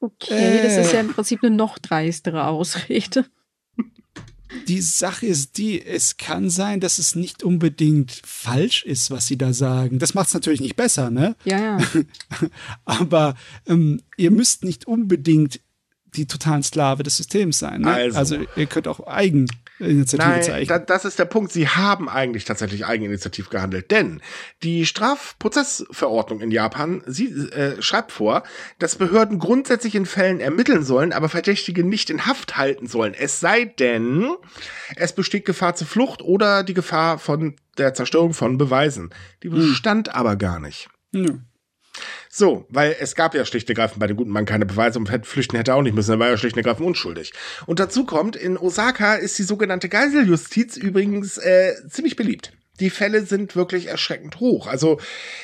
Okay, äh. das ist ja im Prinzip eine noch dreistere Ausrede. Die Sache ist die, es kann sein, dass es nicht unbedingt falsch ist, was sie da sagen. Das macht es natürlich nicht besser, ne? Ja, ja. Aber ähm, ihr müsst nicht unbedingt die totalen Sklave des Systems sein. Ne? Also, also ihr könnt auch eigen Initiative Nein, zeichnen. Da, das ist der Punkt. Sie haben eigentlich tatsächlich eigeninitiativ gehandelt, denn die Strafprozessverordnung in Japan sie, äh, schreibt vor, dass Behörden grundsätzlich in Fällen ermitteln sollen, aber Verdächtige nicht in Haft halten sollen. Es sei denn, es besteht Gefahr zur Flucht oder die Gefahr von der Zerstörung von Beweisen. Die hm. bestand hm. aber gar nicht. Hm. So, weil es gab ja schlicht und ergreifend bei dem guten Mann keine Beweise und flüchten hätte er auch nicht müssen, er war ja schlicht und ergreifend unschuldig. Und dazu kommt, in Osaka ist die sogenannte Geiseljustiz übrigens äh, ziemlich beliebt. Die Fälle sind wirklich erschreckend hoch. Also,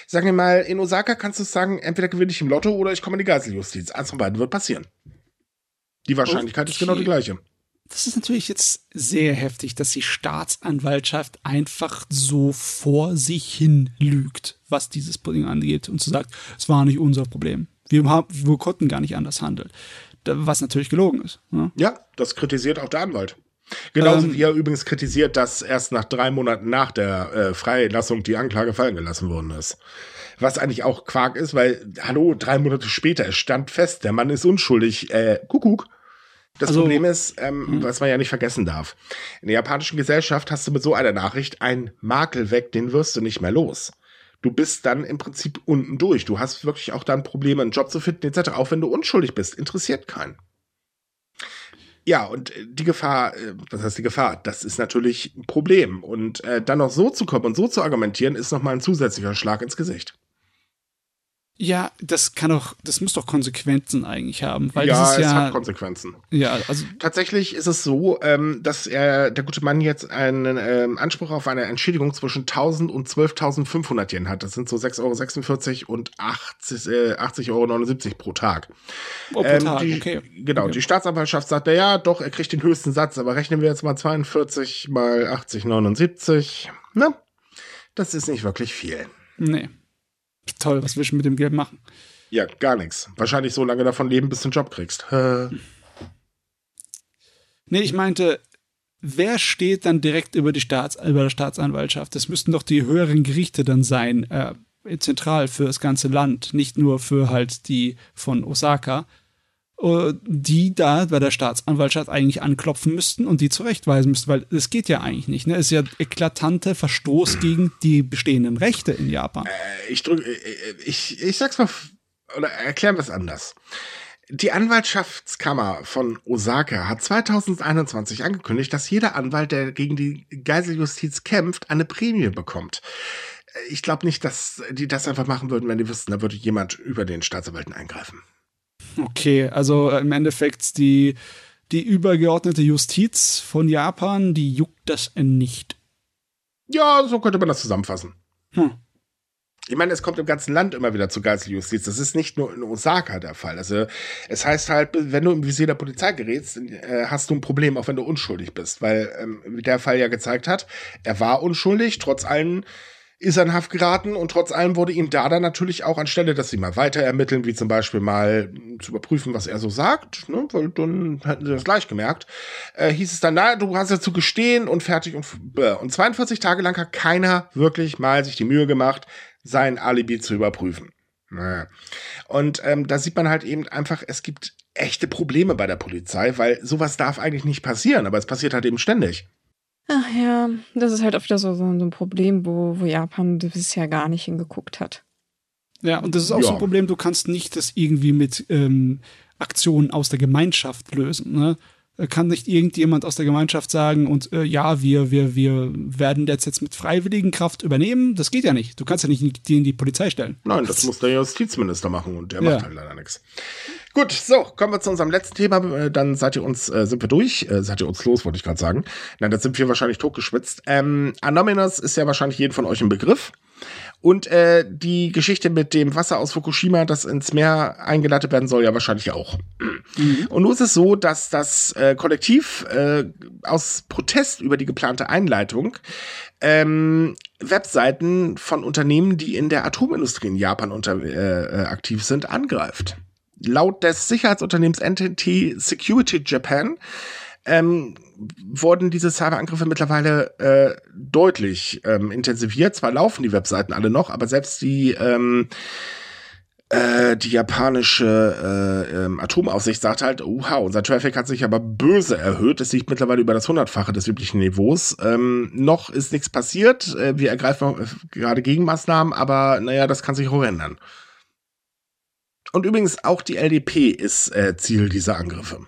sagen wir mal, in Osaka kannst du sagen, entweder gewinne ich im Lotto oder ich komme in die Geiseljustiz. Eins von beiden wird passieren. Die Wahrscheinlichkeit okay. ist genau die gleiche das ist natürlich jetzt sehr heftig, dass die Staatsanwaltschaft einfach so vor sich hin lügt, was dieses Pudding angeht und so sagt, es war nicht unser Problem. Wir, haben, wir konnten gar nicht anders handeln. Was natürlich gelogen ist. Ne? Ja, das kritisiert auch der Anwalt. Genauso ähm, wie er übrigens kritisiert, dass erst nach drei Monaten nach der äh, Freilassung die Anklage fallen gelassen worden ist. Was eigentlich auch Quark ist, weil, hallo, drei Monate später, es stand fest, der Mann ist unschuldig. Äh, Kuckuck. Das also, Problem ist, ähm, hm. was man ja nicht vergessen darf. In der japanischen Gesellschaft hast du mit so einer Nachricht einen Makel weg, den wirst du nicht mehr los. Du bist dann im Prinzip unten durch. Du hast wirklich auch dann Probleme, einen Job zu finden, etc. Auch wenn du unschuldig bist, interessiert keinen. Ja, und äh, die Gefahr, äh, was heißt die Gefahr? Das ist natürlich ein Problem. Und äh, dann noch so zu kommen und so zu argumentieren, ist nochmal ein zusätzlicher Schlag ins Gesicht. Ja, das kann doch, das muss doch Konsequenzen eigentlich haben, weil ja, ist ja, es hat Konsequenzen. Ja, also tatsächlich ist es so, ähm, dass er, der gute Mann jetzt einen ähm, Anspruch auf eine Entschädigung zwischen 1000 und 12.500 Yen hat. Das sind so 6,46 Euro und 80, äh, 80,79 Euro pro Tag. Oh, pro ähm, Tag, die, okay. Genau, okay. die Staatsanwaltschaft sagt, na ja, doch, er kriegt den höchsten Satz, aber rechnen wir jetzt mal 42 mal 80, 79. Ne? Das ist nicht wirklich viel. Nee. Toll, was willst du mit dem Geld machen? Ja, gar nichts. Wahrscheinlich so lange davon leben, bis du einen Job kriegst. Nee, ich meinte, wer steht dann direkt über, die Staats über der Staatsanwaltschaft? Das müssten doch die höheren Gerichte dann sein, äh, zentral für das ganze Land, nicht nur für halt die von Osaka. Äh, die da bei der Staatsanwaltschaft eigentlich anklopfen müssten und die zurechtweisen müssten, weil es geht ja eigentlich nicht. Ne? Es ist ja eklatanter Verstoß gegen die bestehenden Rechte in Japan. Äh, ich drücke, äh, ich, ich sag's mal, oder erklären wir es anders. Die Anwaltschaftskammer von Osaka hat 2021 angekündigt, dass jeder Anwalt, der gegen die Geiseljustiz kämpft, eine Prämie bekommt. Ich glaube nicht, dass die das einfach machen würden, wenn die wüssten, da würde jemand über den Staatsanwalten eingreifen. Okay, also im Endeffekt die, die übergeordnete Justiz von Japan, die juckt das nicht. Ja, so könnte man das zusammenfassen. Hm. Ich meine, es kommt im ganzen Land immer wieder zu Geiseljustiz. Das ist nicht nur in Osaka der Fall. Also es heißt halt, wenn du im Visier der Polizei gerätst, äh, hast du ein Problem, auch wenn du unschuldig bist. Weil, ähm, wie der Fall ja gezeigt hat, er war unschuldig, trotz allen ist er in Haft geraten und trotz allem wurde ihm da dann natürlich auch anstelle, dass sie mal weiter ermitteln, wie zum Beispiel mal zu überprüfen, was er so sagt, ne, weil dann hätten sie das gleich gemerkt, äh, hieß es dann, na, du hast ja zu gestehen und fertig und, und 42 Tage lang hat keiner wirklich mal sich die Mühe gemacht, sein Alibi zu überprüfen. Und ähm, da sieht man halt eben einfach, es gibt echte Probleme bei der Polizei, weil sowas darf eigentlich nicht passieren, aber es passiert halt eben ständig. Ach ja, das ist halt oft so, so ein Problem, wo, wo Japan bisher gar nicht hingeguckt hat. Ja, und das ist auch ja. so ein Problem, du kannst nicht das irgendwie mit ähm, Aktionen aus der Gemeinschaft lösen. Ne? Kann nicht irgendjemand aus der Gemeinschaft sagen und äh, ja, wir, wir, wir werden das jetzt mit freiwilligen Kraft übernehmen? Das geht ja nicht. Du kannst ja nicht die in die Polizei stellen. Nein, das muss der Justizminister machen und der ja. macht halt leider nichts. Gut, so, kommen wir zu unserem letzten Thema. Äh, dann seid ihr uns, äh, sind wir durch. Äh, seid ihr uns los, wollte ich gerade sagen. Nein, das sind wir wahrscheinlich totgeschwitzt. Ähm, Anominus ist ja wahrscheinlich jeden von euch ein Begriff. Und äh, die Geschichte mit dem Wasser aus Fukushima, das ins Meer eingeleitet werden soll, ja wahrscheinlich auch. Mhm. Und nun ist es so, dass das äh, Kollektiv äh, aus Protest über die geplante Einleitung ähm, Webseiten von Unternehmen, die in der Atomindustrie in Japan unter, äh, äh aktiv sind, angreift laut des Sicherheitsunternehmens Entity Security Japan ähm, wurden diese Cyberangriffe mittlerweile äh, deutlich ähm, intensiviert. Zwar laufen die Webseiten alle noch, aber selbst die ähm, äh, die japanische äh, ähm, Atomaufsicht sagt halt, oha, unser Traffic hat sich aber böse erhöht. Es liegt mittlerweile über das hundertfache des üblichen Niveaus. Ähm, noch ist nichts passiert. Äh, wir ergreifen äh, gerade Gegenmaßnahmen, aber naja, das kann sich auch ändern. Und übrigens auch die LDP ist äh, Ziel dieser Angriffe.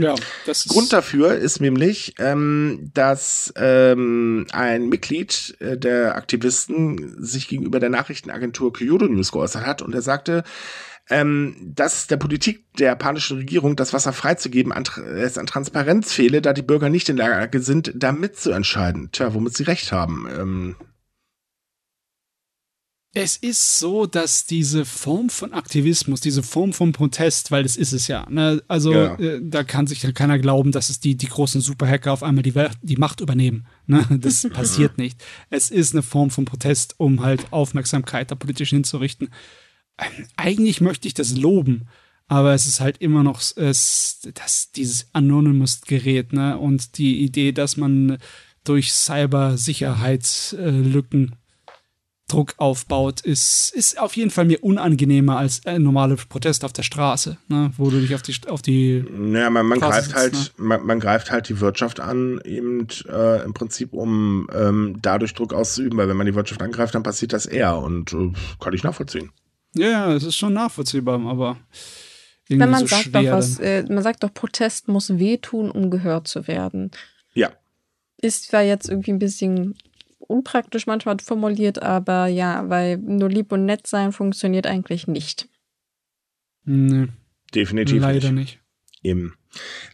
Ja, das ist Grund dafür ist nämlich, ähm, dass ähm, ein Mitglied äh, der Aktivisten sich gegenüber der Nachrichtenagentur Kyoto News geäußert hat und er sagte, ähm, dass der Politik der japanischen Regierung das Wasser freizugeben an, es an Transparenz fehle, da die Bürger nicht in der Lage sind, da mitzuentscheiden. Tja, womit sie recht haben. Ähm, es ist so, dass diese Form von Aktivismus, diese Form von Protest, weil das ist es ja, ne? also ja. Äh, da kann sich ja keiner glauben, dass es die, die großen Superhacker auf einmal die, die Macht übernehmen. Ne? Das passiert nicht. Es ist eine Form von Protest, um halt Aufmerksamkeit da politisch hinzurichten. Ähm, eigentlich möchte ich das loben, aber es ist halt immer noch es, das, dieses Anonymous-Gerät ne? und die Idee, dass man durch Cybersicherheitslücken Druck aufbaut, ist, ist auf jeden Fall mir unangenehmer als ein normaler Protest auf der Straße, ne, wo du dich auf die auf die Naja, man, man greift sitzt, halt, ne? man, man, greift halt die Wirtschaft an, eben äh, im Prinzip, um ähm, dadurch Druck auszuüben, weil wenn man die Wirtschaft angreift, dann passiert das eher und äh, kann ich nachvollziehen. Ja, ja, es ist schon nachvollziehbar, aber wenn man so sagt doch was, äh, man sagt doch, Protest muss wehtun, um gehört zu werden. Ja. Ist zwar jetzt irgendwie ein bisschen unpraktisch manchmal formuliert, aber ja, weil nur lieb und nett sein funktioniert eigentlich nicht. Nee. Definitiv Leider nicht. nicht. Eben.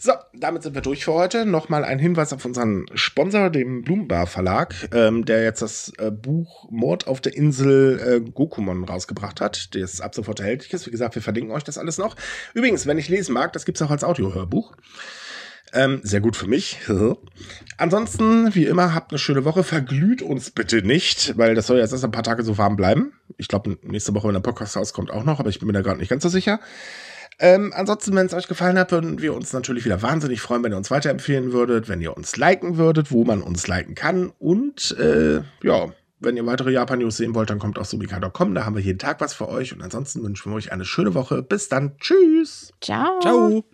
So, damit sind wir durch für heute. Nochmal ein Hinweis auf unseren Sponsor, dem Blumenbar Verlag, ähm, der jetzt das äh, Buch Mord auf der Insel äh, Gokumon rausgebracht hat, das ab sofort erhältlich ist. Wie gesagt, wir verlinken euch das alles noch. Übrigens, wenn ich lesen mag, das gibt es auch als Audiohörbuch. Ähm, sehr gut für mich. Ansonsten, wie immer, habt eine schöne Woche. Verglüht uns bitte nicht, weil das soll jetzt erst ein paar Tage so warm bleiben. Ich glaube, nächste Woche, wenn der Podcast rauskommt, auch noch, aber ich bin mir da gerade nicht ganz so sicher. Ähm, ansonsten, wenn es euch gefallen hat, würden wir uns natürlich wieder wahnsinnig freuen, wenn ihr uns weiterempfehlen würdet, wenn ihr uns liken würdet, wo man uns liken kann. Und äh, ja, Wenn ihr weitere Japan-News sehen wollt, dann kommt auf subika.com. Da haben wir jeden Tag was für euch. Und ansonsten wünschen wir euch eine schöne Woche. Bis dann. Tschüss. Ciao. Ciao.